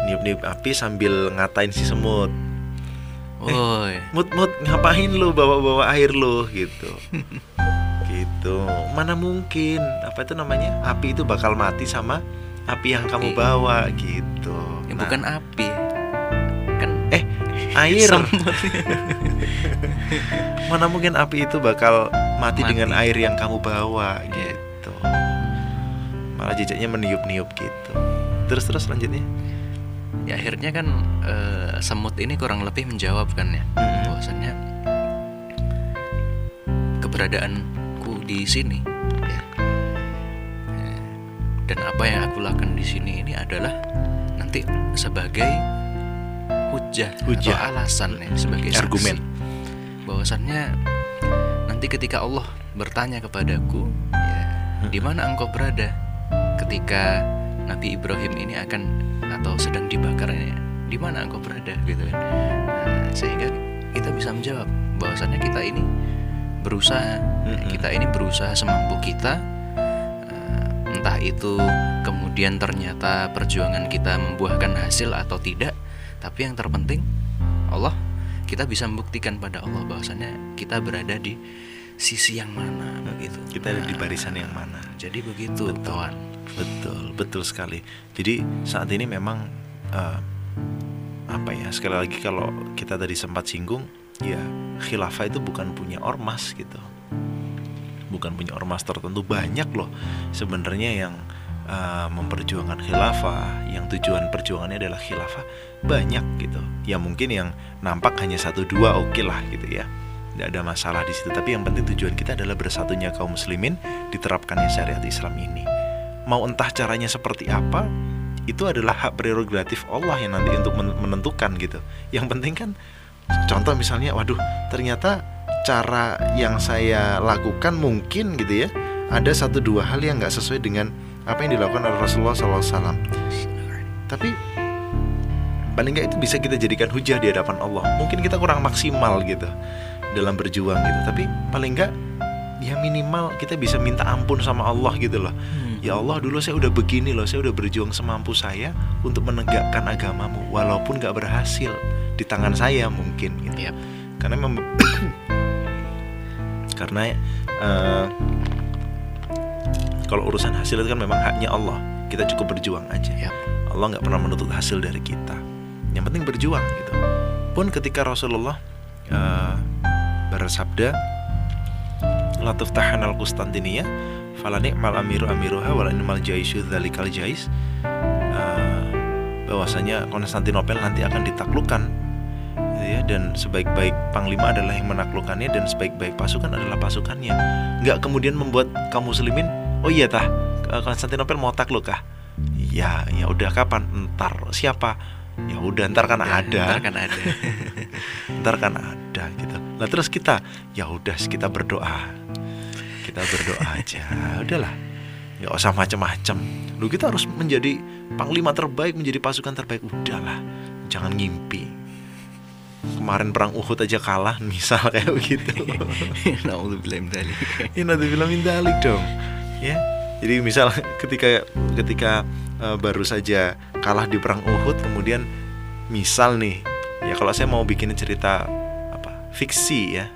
Niup-niup api sambil ngatain si semut. oh iya. Mut mut ngapain lu bawa-bawa air lu gitu. gitu. Mana mungkin apa itu namanya? Api itu bakal mati sama api yang kamu Api. bawa gitu. Ya, Nah, bukan api eh air. Mana mungkin api itu bakal mati, Mati. dengan air yang kamu bawa gitu. Malah jejaknya meniup-niup gitu. Terus terus lanjutnya. ya akhirnya kan eh, semut ini kurang lebih menjawab kan ya Mm-mm. bahwasannya keberadaanku di sini ya dan apa yang aku lakukan di sini ini adalah nanti sebagai hujah, Hujah. atau alasan ya sebagai saksi. Argumen. bahwasannya nanti ketika Allah bertanya kepadaku ya di mana engkau berada ketika Nabi Ibrahim ini akan atau sedang dibakar ini di mana engkau berada gitu kan Nah, sehingga kita bisa menjawab bahwasannya kita ini berusaha Mm-mm. kita ini berusaha semampu kita Eh, entah itu kemudian ternyata perjuangan kita membuahkan hasil atau tidak tapi yang terpenting Allah kita bisa membuktikan pada Allah bahwasannya kita berada di sisi yang mana begitu Kita ada di barisan yang mana. jadi begitu Betul. kawan Betul, betul sekali. Jadi saat ini memang eh, apa ya? Sekali lagi kalau kita tadi sempat singgung, ya khilafah itu bukan punya ormas gitu. Bukan punya ormas tertentu banyak loh sebenarnya yang eh, memperjuangkan khilafah, yang tujuan perjuangannya adalah khilafah banyak gitu. Ya mungkin yang nampak hanya satu dua oke lah gitu ya. Tidak ada masalah di situ. Tapi yang penting tujuan kita adalah bersatunya kaum muslimin diterapkannya syariat Islam ini mau entah caranya seperti apa itu adalah hak prerogatif Allah yang nanti untuk men- menentukan gitu yang penting kan contoh misalnya waduh ternyata cara yang saya lakukan mungkin gitu ya ada satu dua hal yang nggak sesuai dengan apa yang dilakukan oleh Rasulullah SAW tapi paling nggak itu bisa kita jadikan hujah di hadapan Allah. Mungkin kita kurang maksimal gitu dalam berjuang gitu. Tapi paling nggak ya minimal kita bisa minta ampun sama Allah gitu loh. Ya Allah dulu saya udah begini loh Saya udah berjuang semampu saya Untuk menegakkan agamamu Walaupun gak berhasil Di tangan saya mungkin gitu. Yap. Karena mem- Karena eh, Kalau urusan hasil itu kan memang haknya Allah. Kita cukup berjuang aja. Yap. Allah nggak pernah menuntut hasil dari kita. Yang penting berjuang gitu. Pun ketika Rasulullah eh, Bersabda Latuf tahan al Kustantiniyah falani mal amiru amiruha wala mal jaisu dzalikal jais. Eh, bahwasanya Konstantinopel nanti akan ditaklukkan gitu ya dan sebaik-baik panglima adalah yang menaklukkannya dan sebaik-baik pasukan adalah pasukannya. Nggak kemudian membuat kaum muslimin oh iya tah. Konstantinopel mau takluk kah? Ya ya udah kapan? Ntar siapa? Ya udah ntar kan Ya, ada. ntar kan ada. Ntar kan ada gitu. Lah terus kita? Ya udah kita berdoa. Kita berdoa aja. Udahlah. Nggak usah macam-macam lu kita harus menjadi panglima terbaik menjadi pasukan terbaik. Udahlah. Jangan ngimpi. Kemarin perang Uhud aja kalah misal kayak begitu. Ya nanti bilang dalik dong ya. Jadi misal ketika ketika eh, baru saja kalah di perang Uhud kemudian misal nih ya kalau saya mau bikin cerita apa fiksi ya.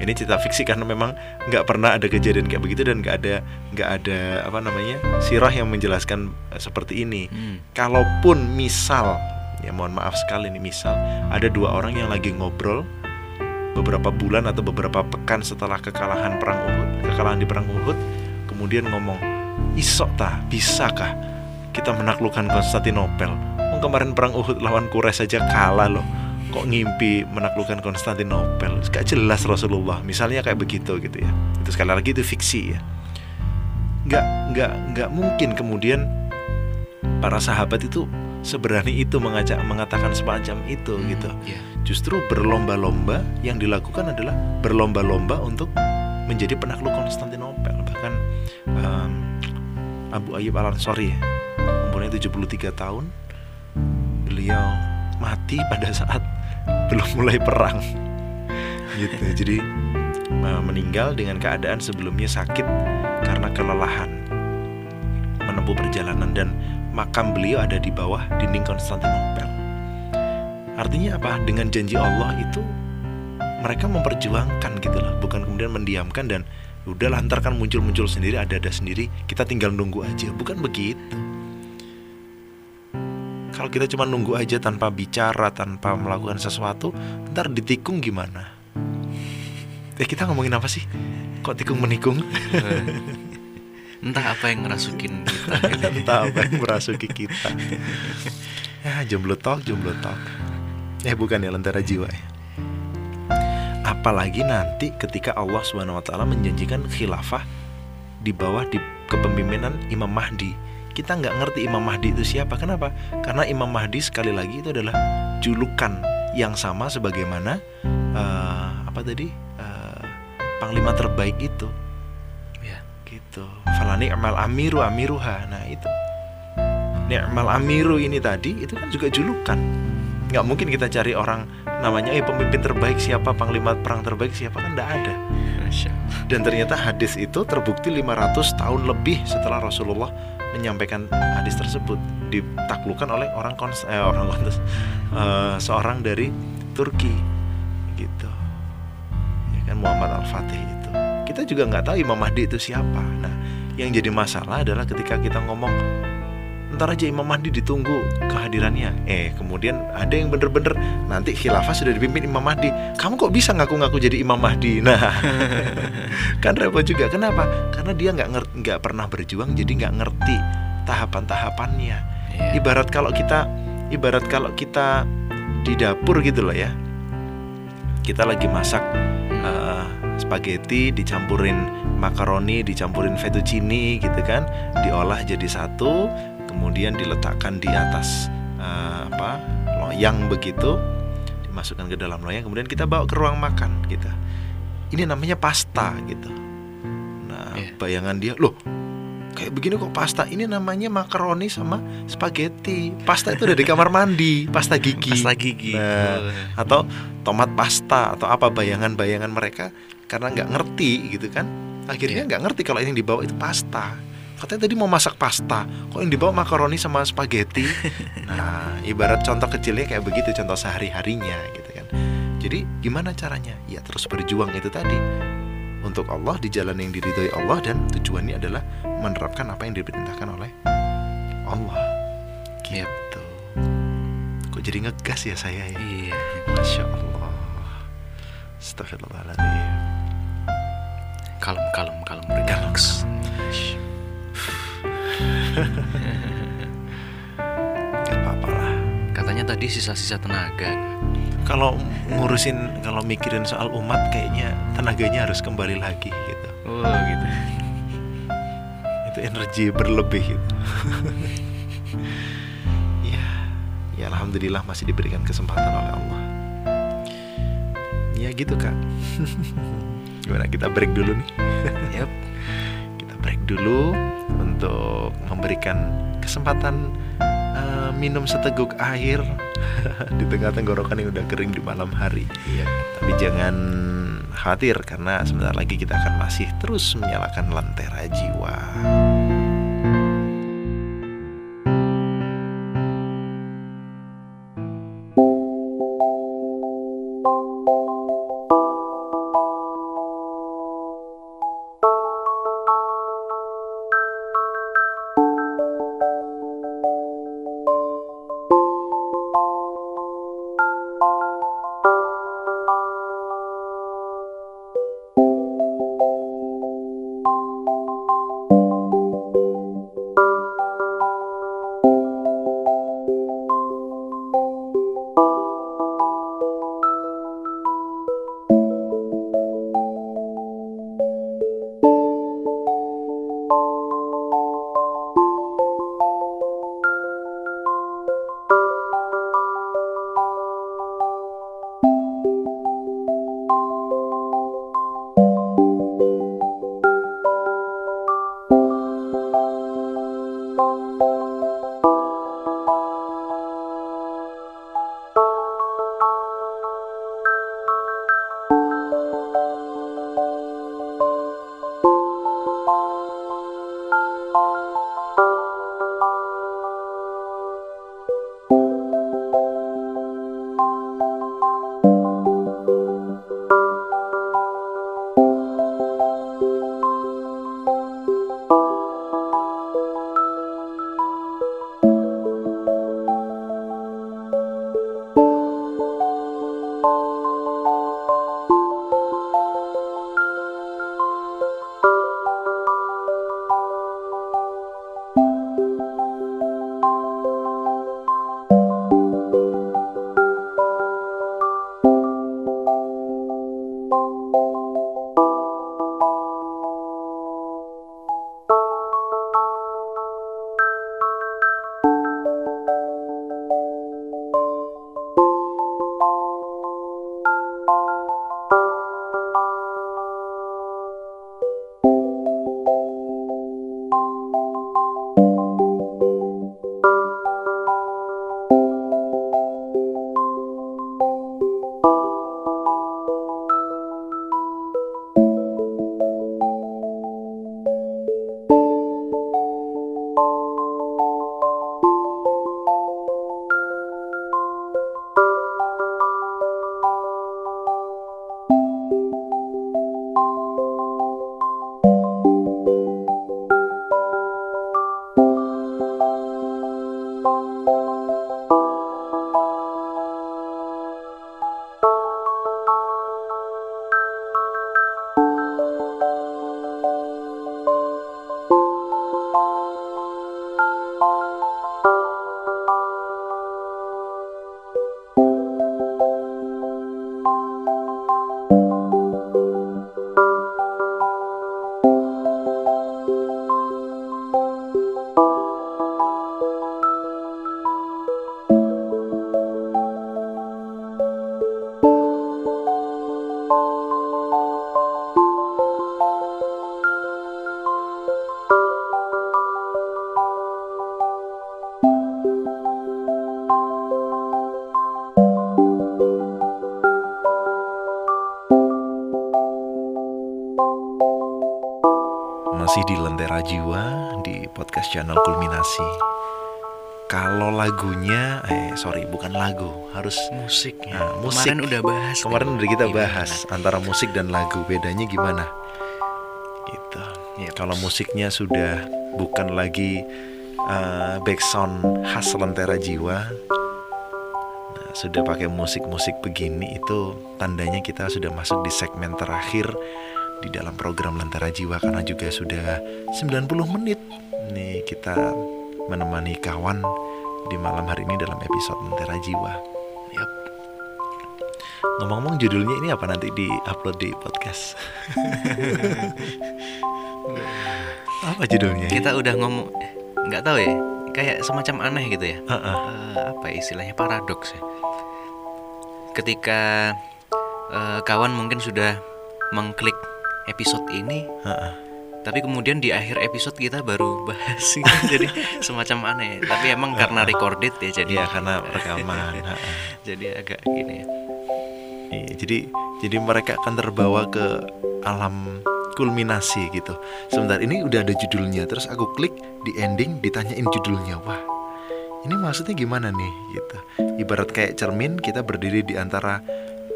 Ini cerita fiksi karena memang nggak pernah ada kejadian kayak begitu dan nggak ada nggak ada apa namanya sirah yang menjelaskan eh, seperti ini. Hmm. kalaupun misal ya mohon maaf sekali nih misal ada dua orang yang lagi ngobrol beberapa bulan atau beberapa pekan setelah kekalahan perang Uhud kekalahan di perang Uhud kemudian ngomong isok ta? Bisakah? Kita menaklukkan Konstantinopel. Oh, kemarin perang Uhud lawan Quraisy saja kalah loh. Kok ngimpi menaklukkan Konstantinopel? Gak jelas Rasulullah. Misalnya kayak begitu gitu ya. Itu sekali lagi itu fiksi ya. Nggak nggak nggak mungkin kemudian para sahabat itu seberani itu mengajak mengatakan semacam itu Hmm, gitu. ya. justru berlomba-lomba yang dilakukan adalah berlomba-lomba untuk menjadi penakluk Konstantinopel em, Abu Ayyub Al Ansori umurnya 73 tahun. Beliau mati pada saat belum mulai perang. Gitu. Jadi meninggal dengan keadaan sebelumnya sakit karena kelelahan. Menempuh perjalanan dan makam beliau ada di bawah dinding Konstantinopel. Artinya apa? Dengan janji Allah itu mereka memperjuangkan gitu loh, bukan kemudian mendiamkan dan udah ntar kan muncul-muncul sendiri ada-ada sendiri, kita tinggal nunggu aja. Bukan begitu. Kalau kita cuma nunggu aja tanpa bicara, tanpa melakukan sesuatu, ntar ditikung gimana? Eh kita ngomongin apa sih? Kok tikung menikung? Entah apa yang ngerasukin kita. Entah apa yang merasuki kita Ya jomblo talk, jomblo talk Eh bukan ya lentera jiwa ya Apalagi nanti ketika Allah Subhanahu wa taala menjanjikan khilafah di bawah di kepemimpinan Imam Mahdi kita nggak ngerti Imam Mahdi itu siapa. Kenapa? Karena Imam Mahdi sekali lagi itu adalah julukan yang sama sebagaimana uh, apa tadi uh, panglima terbaik itu. Ya. Gitu. Falani amal amiru amiruha. Nah itu. Ni'mal amiru ini tadi itu kan juga julukan. Nggak mungkin kita cari orang namanya eh pemimpin terbaik siapa, panglima perang terbaik siapa? Kan nggak ada. Dan ternyata hadis itu terbukti 500 tahun lebih setelah Rasulullah menyampaikan hadis tersebut. Ditaklukkan oleh orang kons eh, orang kontes eh, seorang dari Turki gitu. Ya kan Muhammad Al Fatih itu. Kita juga nggak tahu Imam Mahdi itu siapa. Nah yang jadi masalah adalah ketika kita ngomong ntar aja Imam Mahdi ditunggu kehadirannya. Eh kemudian ada yang bener-bener nanti khilafah sudah dipimpin Imam Mahdi. Kamu kok bisa ngaku-ngaku jadi Imam Mahdi? Nah kan repot juga. Kenapa? Karena dia nggak ngerti nggak pernah berjuang jadi nggak ngerti tahapan-tahapannya. Iya. ibarat kalau kita ibarat kalau kita di dapur gitu loh ya. Kita lagi masak eh, spaghetti dicampurin makaroni dicampurin fettuccine gitu kan diolah jadi satu kemudian diletakkan di atas eh, apa loyang begitu dimasukkan ke dalam loyang kemudian kita bawa ke ruang makan gitu. Ini namanya pasta gitu. Nah Iya. bayangan dia loh kayak begini kok pasta? Ini namanya makaroni sama spaghetti. Pasta itu udah di kamar mandi pasta gigi. Pas lagi gigi. Nah, atau tomat pasta atau apa bayangan-bayangan mereka karena nggak ngerti gitu kan. Akhirnya Iya. nggak ngerti kalau yang dibawa itu pasta katanya tadi mau masak pasta. Kok yang dibawa makaroni sama spaghetti? Nah ibarat contoh kecilnya kayak begitu contoh sehari harinya gitu kan. Jadi gimana caranya? Ya terus berjuang itu tadi. Untuk Allah di jalan yang diridhoi Allah dan tujuannya adalah menerapkan apa yang diperintahkan oleh Allah. Gitu. Kok jadi ngegas ya saya ya? Iya. Masya Allah. Astagfirullahaladzim Kalem, kalem, kalem, relax. Gak apa-apa lah Katanya tadi sisa-sisa tenaga. Kalau ngurusin Kalau mikirin soal umat Kayaknya tenaganya harus kembali lagi gitu Oh gitu. Itu energi berlebih gitu Ya Ya Alhamdulillah masih diberikan kesempatan oleh Allah Ya gitu kak Gimana kita break dulu nih Yap. Dulu untuk memberikan kesempatan eh, minum seteguk air di tengah tenggorokan yang udah kering di malam hari. Iya. Tapi jangan khawatir karena sebentar lagi kita akan masih terus menyalakan lentera jiwa. Podcast channel Kulminasi. Kalau lagunya, eh sorry bukan lagu, harus musik ya. Nah, musik. Kemarin udah bahas. kemarin udah kita Gimana? bahas antara musik dan lagu bedanya gimana. Gitu. Iya. Kalau musiknya sudah bukan lagi eh, backsound khas Lentera Jiwa, nah, sudah pakai musik-musik begini itu tandanya kita sudah masuk di segmen terakhir di dalam program Lentera Jiwa karena juga sudah 90 menit kita menemani kawan di malam hari ini dalam episode Lentera Jiwa. Yap. Ngomong-ngomong judulnya ini apa nanti di upload di podcast? apa judulnya? Kita udah ngomong nggak tahu ya. Kayak semacam aneh gitu ya. Heeh. Eh, apa ya istilahnya paradoks ya. Ketika eh, kawan mungkin sudah mengklik episode ini, Heeh. Tapi kemudian di akhir episode kita baru bahas gitu. jadi semacam aneh. Tapi emang karena recorded ya jadi Iya karena rekaman. Jadi agak gini ya. Iya, jadi jadi mereka akan terbawa ke alam kulminasi gitu. Sebentar ini udah ada judulnya, terus aku klik di ending ditanyain judulnya. Wah, ini maksudnya gimana nih gitu. Ibarat kayak cermin, kita berdiri di antara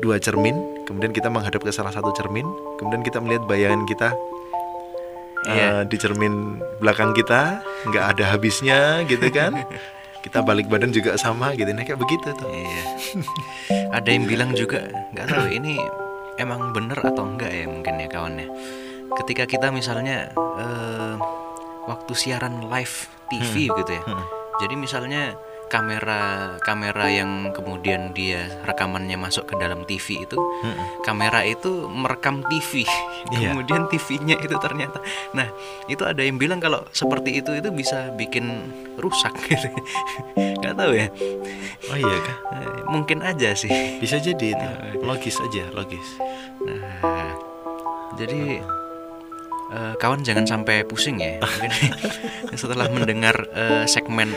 dua cermin, kemudian kita menghadap ke salah satu cermin, kemudian kita melihat bayangan kita Iya. eh, di cermin belakang kita, nggak ada habisnya gitu kan. kita balik badan juga sama gitu, nah kayak begitu tuh. Iya. Ada yang bilang juga nggak tahu ini emang bener atau enggak ya mungkin ya kawannya. Ketika kita misalnya eh, waktu siaran live TV gitu ya. Hmm. Jadi misalnya kamera kamera yang kemudian dia rekamannya masuk ke dalam TV itu Hmm. kamera itu merekam TV Iya. kemudian TV-nya itu ternyata nah itu ada yang bilang kalau seperti itu itu bisa bikin rusak gitu nggak tahu ya Oh iya kah? Eh, mungkin aja sih Bisa jadi itu. Logis aja, logis. nah jadi eh, kawan jangan sampai pusing ya. Mungkin setelah mendengar eh, segmen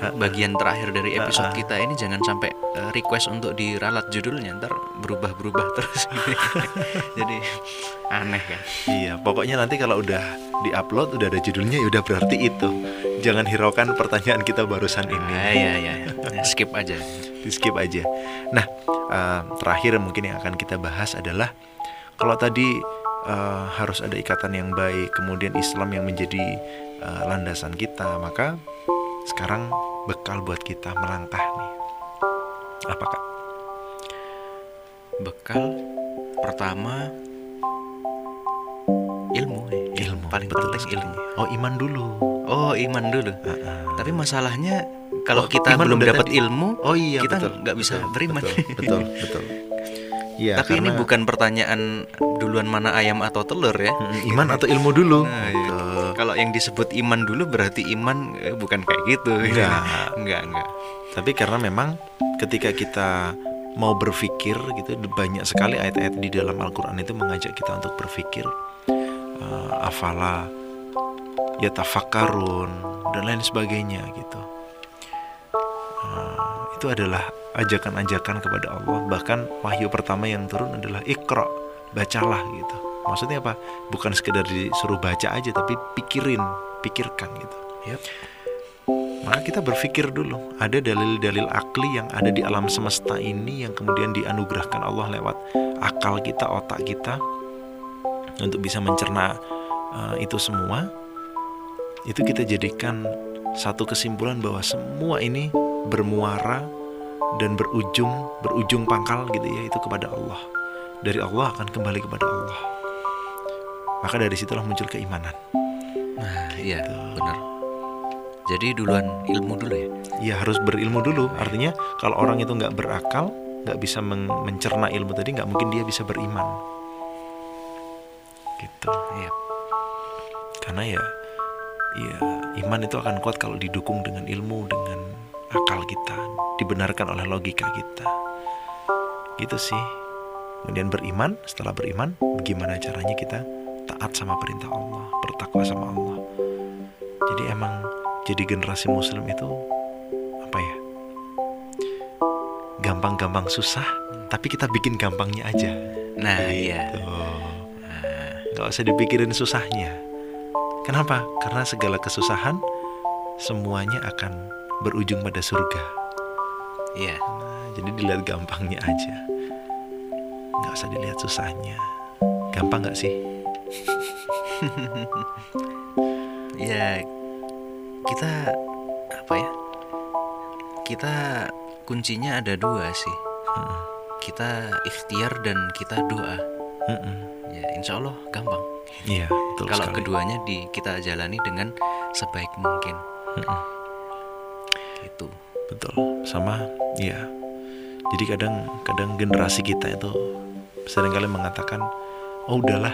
eh, bagian terakhir dari episode kita ini jangan sampai request untuk diralat judulnya. Ntar berubah-berubah terus. Jadi aneh kan? Iya, pokoknya nanti kalau udah diupload udah ada judulnya ya udah berarti itu. Jangan hiraukan pertanyaan kita barusan ini. Ah, iya iya Ya, skip aja. Di skip aja. Nah, eh, terakhir mungkin yang akan kita bahas adalah kalau tadi eh, harus ada ikatan yang baik, kemudian Islam yang menjadi eh, landasan kita, maka sekarang bekal buat kita melangkah nih. Apa kak? bekal pertama ilmu ya. Ilmu. paling betul penting ilmu Oh iman dulu. oh iman dulu Heeh. tapi masalahnya kalau Oh, kita belum dapat ilmu Oh iya kita nggak bisa betul, beriman Betul, betul, betul. Iya, tapi ini karena- bukan pertanyaan duluan mana ayam atau telur ya Mm, iman atau ilmu dulu. Nah, iya. Betul. kalau yang disebut iman dulu berarti iman eh, bukan kayak gitu Enggak. enggak enggak Tapi karena memang ketika kita mau berpikir gitu banyak sekali ayat-ayat di dalam Al-Qur'an itu mengajak kita untuk berpikir eh, afala ya tafakkarun dan lain sebagainya gitu. Eh, itu adalah ajakan-ajakan kepada Allah. Bahkan wahyu pertama yang turun adalah ikra, bacalah gitu. Maksudnya apa? Bukan sekedar disuruh baca aja tapi pikirin, pikirkan gitu. Yap. Maka kita berpikir dulu, ada dalil-dalil akli yang ada di alam semesta ini yang kemudian dianugerahkan Allah lewat akal kita, otak kita untuk bisa mencerna eh, itu semua. Itu kita jadikan satu kesimpulan bahwa semua ini bermuara dan berujung berujung pangkal gitu ya itu kepada Allah. Dari Allah akan kembali kepada Allah. Maka dari situlah muncul keimanan. nah iya Gitu. benar jadi duluan ilmu dulu ya ya harus berilmu dulu artinya kalau orang itu nggak berakal nggak bisa men- mencerna ilmu tadi nggak mungkin dia bisa beriman gitu iya karena ya ya iman itu akan kuat kalau didukung dengan ilmu dengan akal kita dibenarkan oleh logika kita. Gitu sih. Kemudian beriman setelah beriman bagaimana caranya kita taat sama perintah Allah bertakwa sama Allah? Jadi emang jadi generasi muslim itu apa ya gampang-gampang susah tapi kita bikin gampangnya aja. Nah iya. Tuh. nggak usah dipikirin susahnya Kenapa? Karena segala kesusahan semuanya akan berujung pada surga. Iya. Nah, jadi dilihat gampangnya aja, nggak usah dilihat susahnya. Gampang nggak sih? Ya kita apa ya? Kita kuncinya ada dua sih. Mm-mm. Kita ikhtiar dan kita doa. Mm-mm. Ya insya Allah gampang. Iya, betul Kalau sekali. keduanya di kita jalani dengan sebaik mungkin. Mm-mm. Gitu. Betul, sama ya. Jadi kadang kadang generasi kita itu sering kali mengatakan, "Oh, udahlah,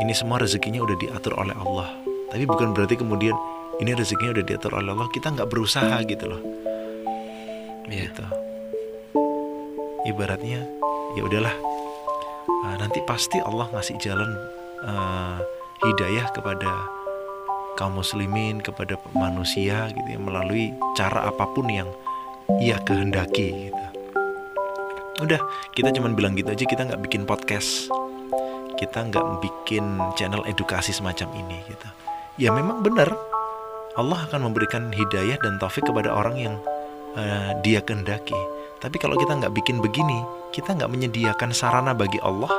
ini semua rezekinya udah diatur oleh Allah." Tapi bukan berarti kemudian ini rezekinya udah diatur oleh Allah, kita nggak berusaha gitu loh. Iya. Gitu. Ibaratnya ya udahlah. ah, nanti pasti Allah ngasih jalan eh, hidayah kepada kaum muslimin kepada manusia gitu ya melalui cara apa pun yang ia kehendaki gitu. Udah, kita cuman bilang gitu aja kita nggak bikin podcast. Kita nggak bikin channel edukasi semacam ini gitu. Ya memang benar Allah akan memberikan hidayah dan taufik kepada orang yang eh, dia kehendaki. Tapi kalau kita nggak bikin begini, kita nggak menyediakan sarana bagi Allah,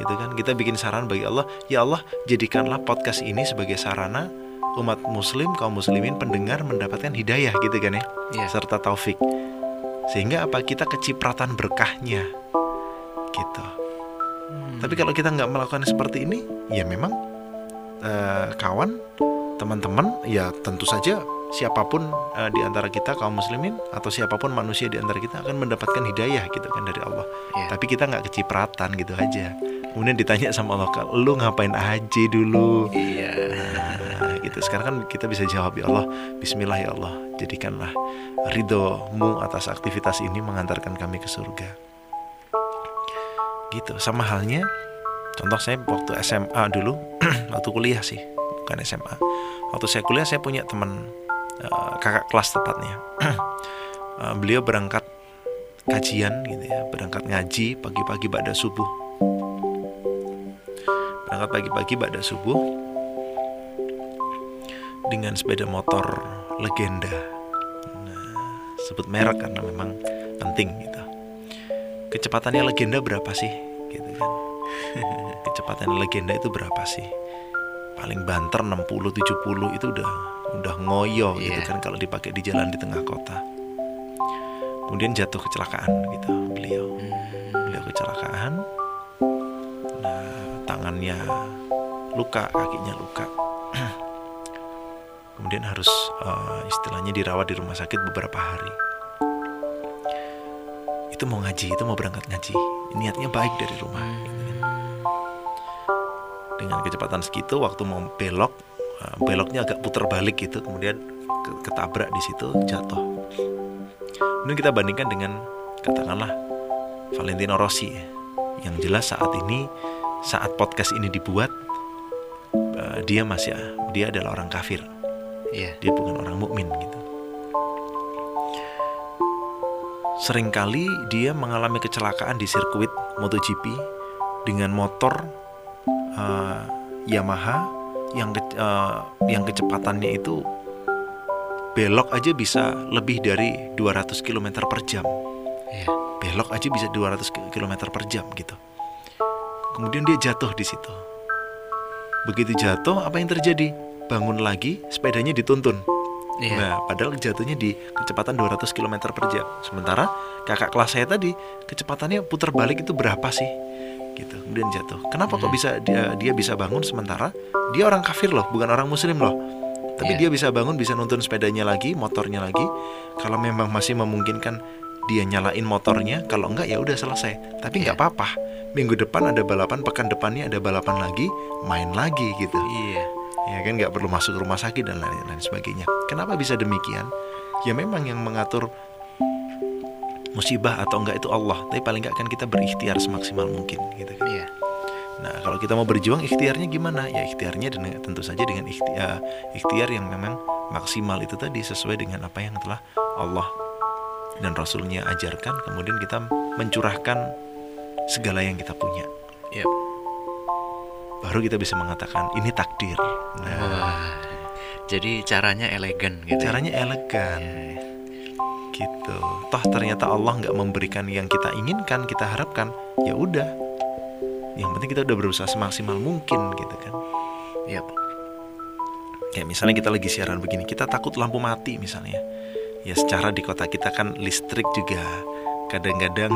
gitu kan? Kita bikin sarana bagi Allah, ya Allah jadikanlah podcast ini sebagai sarana umat muslim, kaum muslimin pendengar mendapatkan hidayah gitu kan ya, Iya. serta taufik. Sehingga apa kita kecipratan berkahnya, gitu. Hmm. Tapi kalau kita nggak melakukan seperti ini, ya memang eh, kawan, teman-teman, ya tentu saja siapa pun eh, di antara kita kaum muslimin atau siapa pun manusia di antara kita akan mendapatkan hidayah gitu kan dari Allah. Iya. Tapi kita nggak kecipratan gitu aja. Kemudian ditanya sama Allah, "Kak, lu ngapain aja dulu? Iya. Nah, gitu. Sekarang kan kita bisa jawab ya Allah, Bismillah ya Allah, jadikanlah ridhomu atas aktivitas ini mengantarkan kami ke surga. Gitu. Sama halnya, contoh saya waktu SMA dulu, waktu kuliah sih, bukan SMA. Waktu saya kuliah saya punya teman eh, kakak kelas tepatnya. Eh, beliau berangkat kajian gitu ya, berangkat ngaji pagi-pagi pada subuh. Berangkat pagi-pagi pada subuh dengan sepeda motor legenda. Nah, sebut merek karena memang penting gitu. Kecepatannya legenda berapa sih? Gitu kan. Kecepatan legenda itu berapa sih? Paling banter 60 70 itu udah udah ngoyo gitu Iya. kan kalau dipakai di jalan di tengah kota. Kemudian jatuh kecelakaan gitu beliau. Hmm. Beliau kecelakaan. Nah, tangannya luka, kakinya luka. Kemudian harus eh, istilahnya dirawat di rumah sakit beberapa hari. Itu mau ngaji, itu mau berangkat ngaji. Niatnya baik dari rumah. kan. Dengan kecepatan segitu, waktu mau belok, eh, beloknya agak putar balik gitu, kemudian ke- ketabrak di situ, jatuh. Kemudian kita bandingkan dengan katakanlah Valentino Rossi ya. yang jelas saat ini saat podcast ini dibuat eh, dia masih dia adalah orang kafir Iya. dia bukan orang mukmin gitu sering kali dia mengalami kecelakaan di sirkuit MotoGP dengan motor eh, Yamaha yang ke- eh, yang kecepatannya itu belok aja bisa lebih dari 200 km per jam Iya. belok aja bisa 200 km per jam gitu. Kemudian dia jatuh di situ. Begitu jatuh, apa yang terjadi? Bangun lagi, sepedanya dituntun. Iya. Nah, padahal jatuhnya di kecepatan 200 km per jam. Sementara kakak kelas saya tadi kecepatannya putar balik itu berapa sih? Gitu. Kemudian jatuh. Kenapa kok bisa dia dia bisa bangun sementara dia orang kafir loh, bukan orang muslim loh. Tapi Iya. dia bisa bangun, bisa nuntun sepedanya lagi, motornya lagi. Kalau memang masih memungkinkan dia nyalain motornya, kalau enggak ya udah selesai. Tapi nggak Iya. apa-apa. Minggu depan ada balapan, pekan depannya ada balapan lagi, main lagi gitu Iya. ya kan nggak perlu masuk rumah sakit dan lain lain sebagainya kenapa bisa demikian ya memang yang mengatur musibah atau enggak itu Allah tapi paling nggak kan kita berikhtiar semaksimal mungkin gitu kan Iya. nah kalau kita mau berjuang ikhtiarnya gimana ya ikhtiarnya dengan tentu saja dengan ikhtiar, ikhtiar yang memang maksimal itu tadi sesuai dengan apa yang telah Allah dan Rasulnya ajarkan kemudian kita mencurahkan segala yang kita punya Iya. baru kita bisa mengatakan ini takdir. Nah, Wah. Jadi caranya elegan gitu. ya? caranya elegan. Gitu. Toh ternyata Allah nggak memberikan yang kita inginkan, kita harapkan, ya udah. Yang penting kita udah berusaha semaksimal mungkin gitu kan. Yap. Kayak misalnya kita lagi siaran begini, kita takut lampu mati misalnya. Ya secara di kota kita kan listrik juga kadang-kadang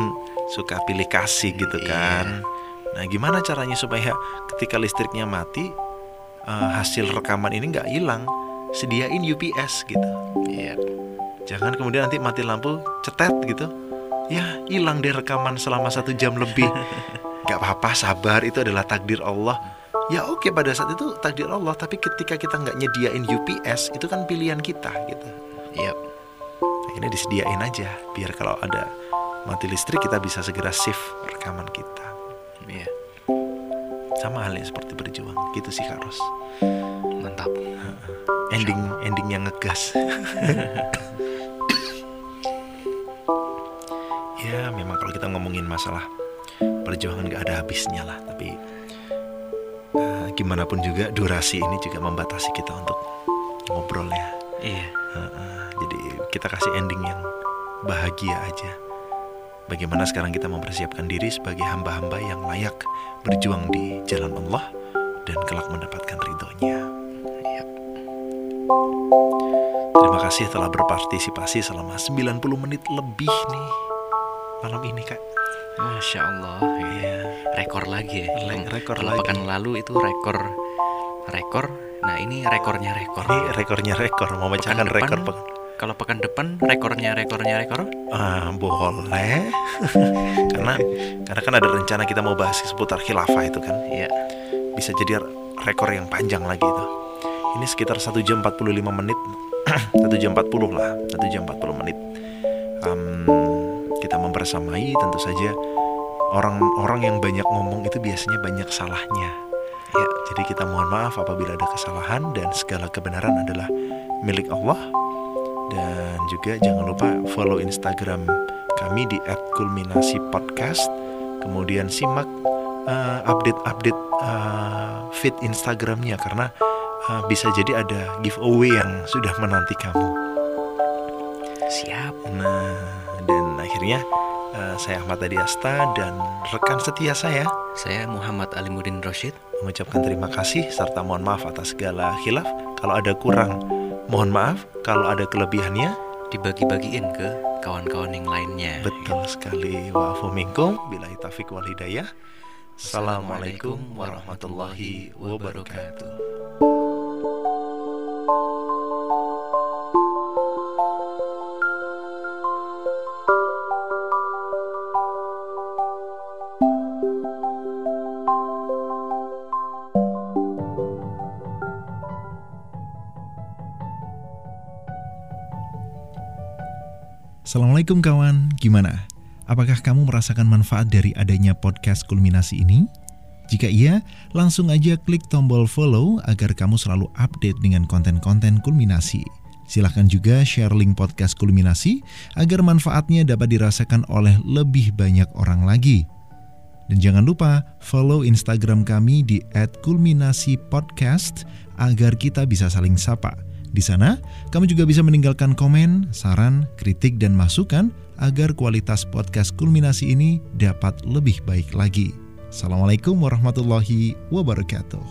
suka pilih kasih gitu Iya. kan. Nah gimana caranya supaya ketika listriknya mati eh, hasil rekaman ini nggak hilang? Sediain UPS gitu. Iya. Jangan kemudian nanti mati lampu cetet gitu. Ya hilang deh rekaman selama satu jam lebih. Gak apa-apa sabar itu adalah takdir Allah. Ya oke pada saat itu takdir Allah. Tapi ketika kita nggak nyediain UPS itu kan pilihan kita gitu. Yap. Akhirnya disediain aja biar kalau ada mati listrik kita bisa segera save rekaman kita. Iya. Sama halnya seperti berjuang gitu sih Kak Ros. Mantap. Ending ending yang ngegas. ya memang kalau kita ngomongin masalah perjuangan gak ada habisnya lah tapi eh, gimana pun juga durasi ini juga membatasi kita untuk ngobrol ya Iya. Heeh, jadi kita kasih ending yang bahagia aja bagaimana sekarang kita mempersiapkan diri sebagai hamba-hamba yang layak berjuang di jalan Allah dan kelak mendapatkan ridhonya Yap. Terima kasih telah berpartisipasi selama 90 menit lebih nih malam ini kak. Masya Allah. Iya. Rekor lagi ya. Le- rekor Kalau lagi. pekan lalu itu rekor rekor. Nah ini rekornya rekor. Ini rekornya rekor, mau Pekan rekor pekan. Kalau pekan depan rekornya rekornya rekor. Ah, boleh. karena karena kan ada rencana kita mau bahas seputar khilafah itu kan. Iya. Bisa jadi rekor yang panjang lagi itu. Ini sekitar 1 jam 45 menit. 1 jam 40 lah, 1 jam 40 menit. Kita mempersamai tentu saja orang-orang yang banyak ngomong itu biasanya banyak salahnya. Ya, jadi kita mohon maaf apabila ada kesalahan dan segala kebenaran adalah milik Allah. Dan juga jangan lupa follow Instagram kami di @kulminasi_podcast. Kemudian simak eh, update-update eh, feed Instagramnya karena eh, bisa jadi ada giveaway yang sudah menanti kamu. Siap. Nah, akhirnya eh, saya Ahmad Adi Asta dan rekan setia saya Saya Muhammad Alimuddin Roshid. mengucapkan terima kasih serta mohon maaf atas segala khilaf. Kalau ada kurang, mohon maaf. Kalau ada kelebihannya, Dibagi-bagiin ke kawan-kawan yang lainnya. betul sekali. Wa'afu minkum billahi taufiq wal hidayah. Assalamualaikum warahmatullahi wabarakatuh. Assalamualaikum kawan, gimana? Apakah kamu merasakan manfaat dari adanya podcast kulminasi ini? Jika iya, langsung aja klik tombol follow agar kamu selalu update dengan konten-konten kulminasi. Silahkan juga share link podcast kulminasi agar manfaatnya dapat dirasakan oleh lebih banyak orang lagi. Dan jangan lupa follow Instagram kami di @kulminasipodcast agar kita bisa saling sapa. Di sana, kamu juga bisa meninggalkan komen, saran, kritik, dan masukan agar kualitas podcast kulminasi ini dapat lebih baik lagi. Assalamualaikum warahmatullahi wabarakatuh.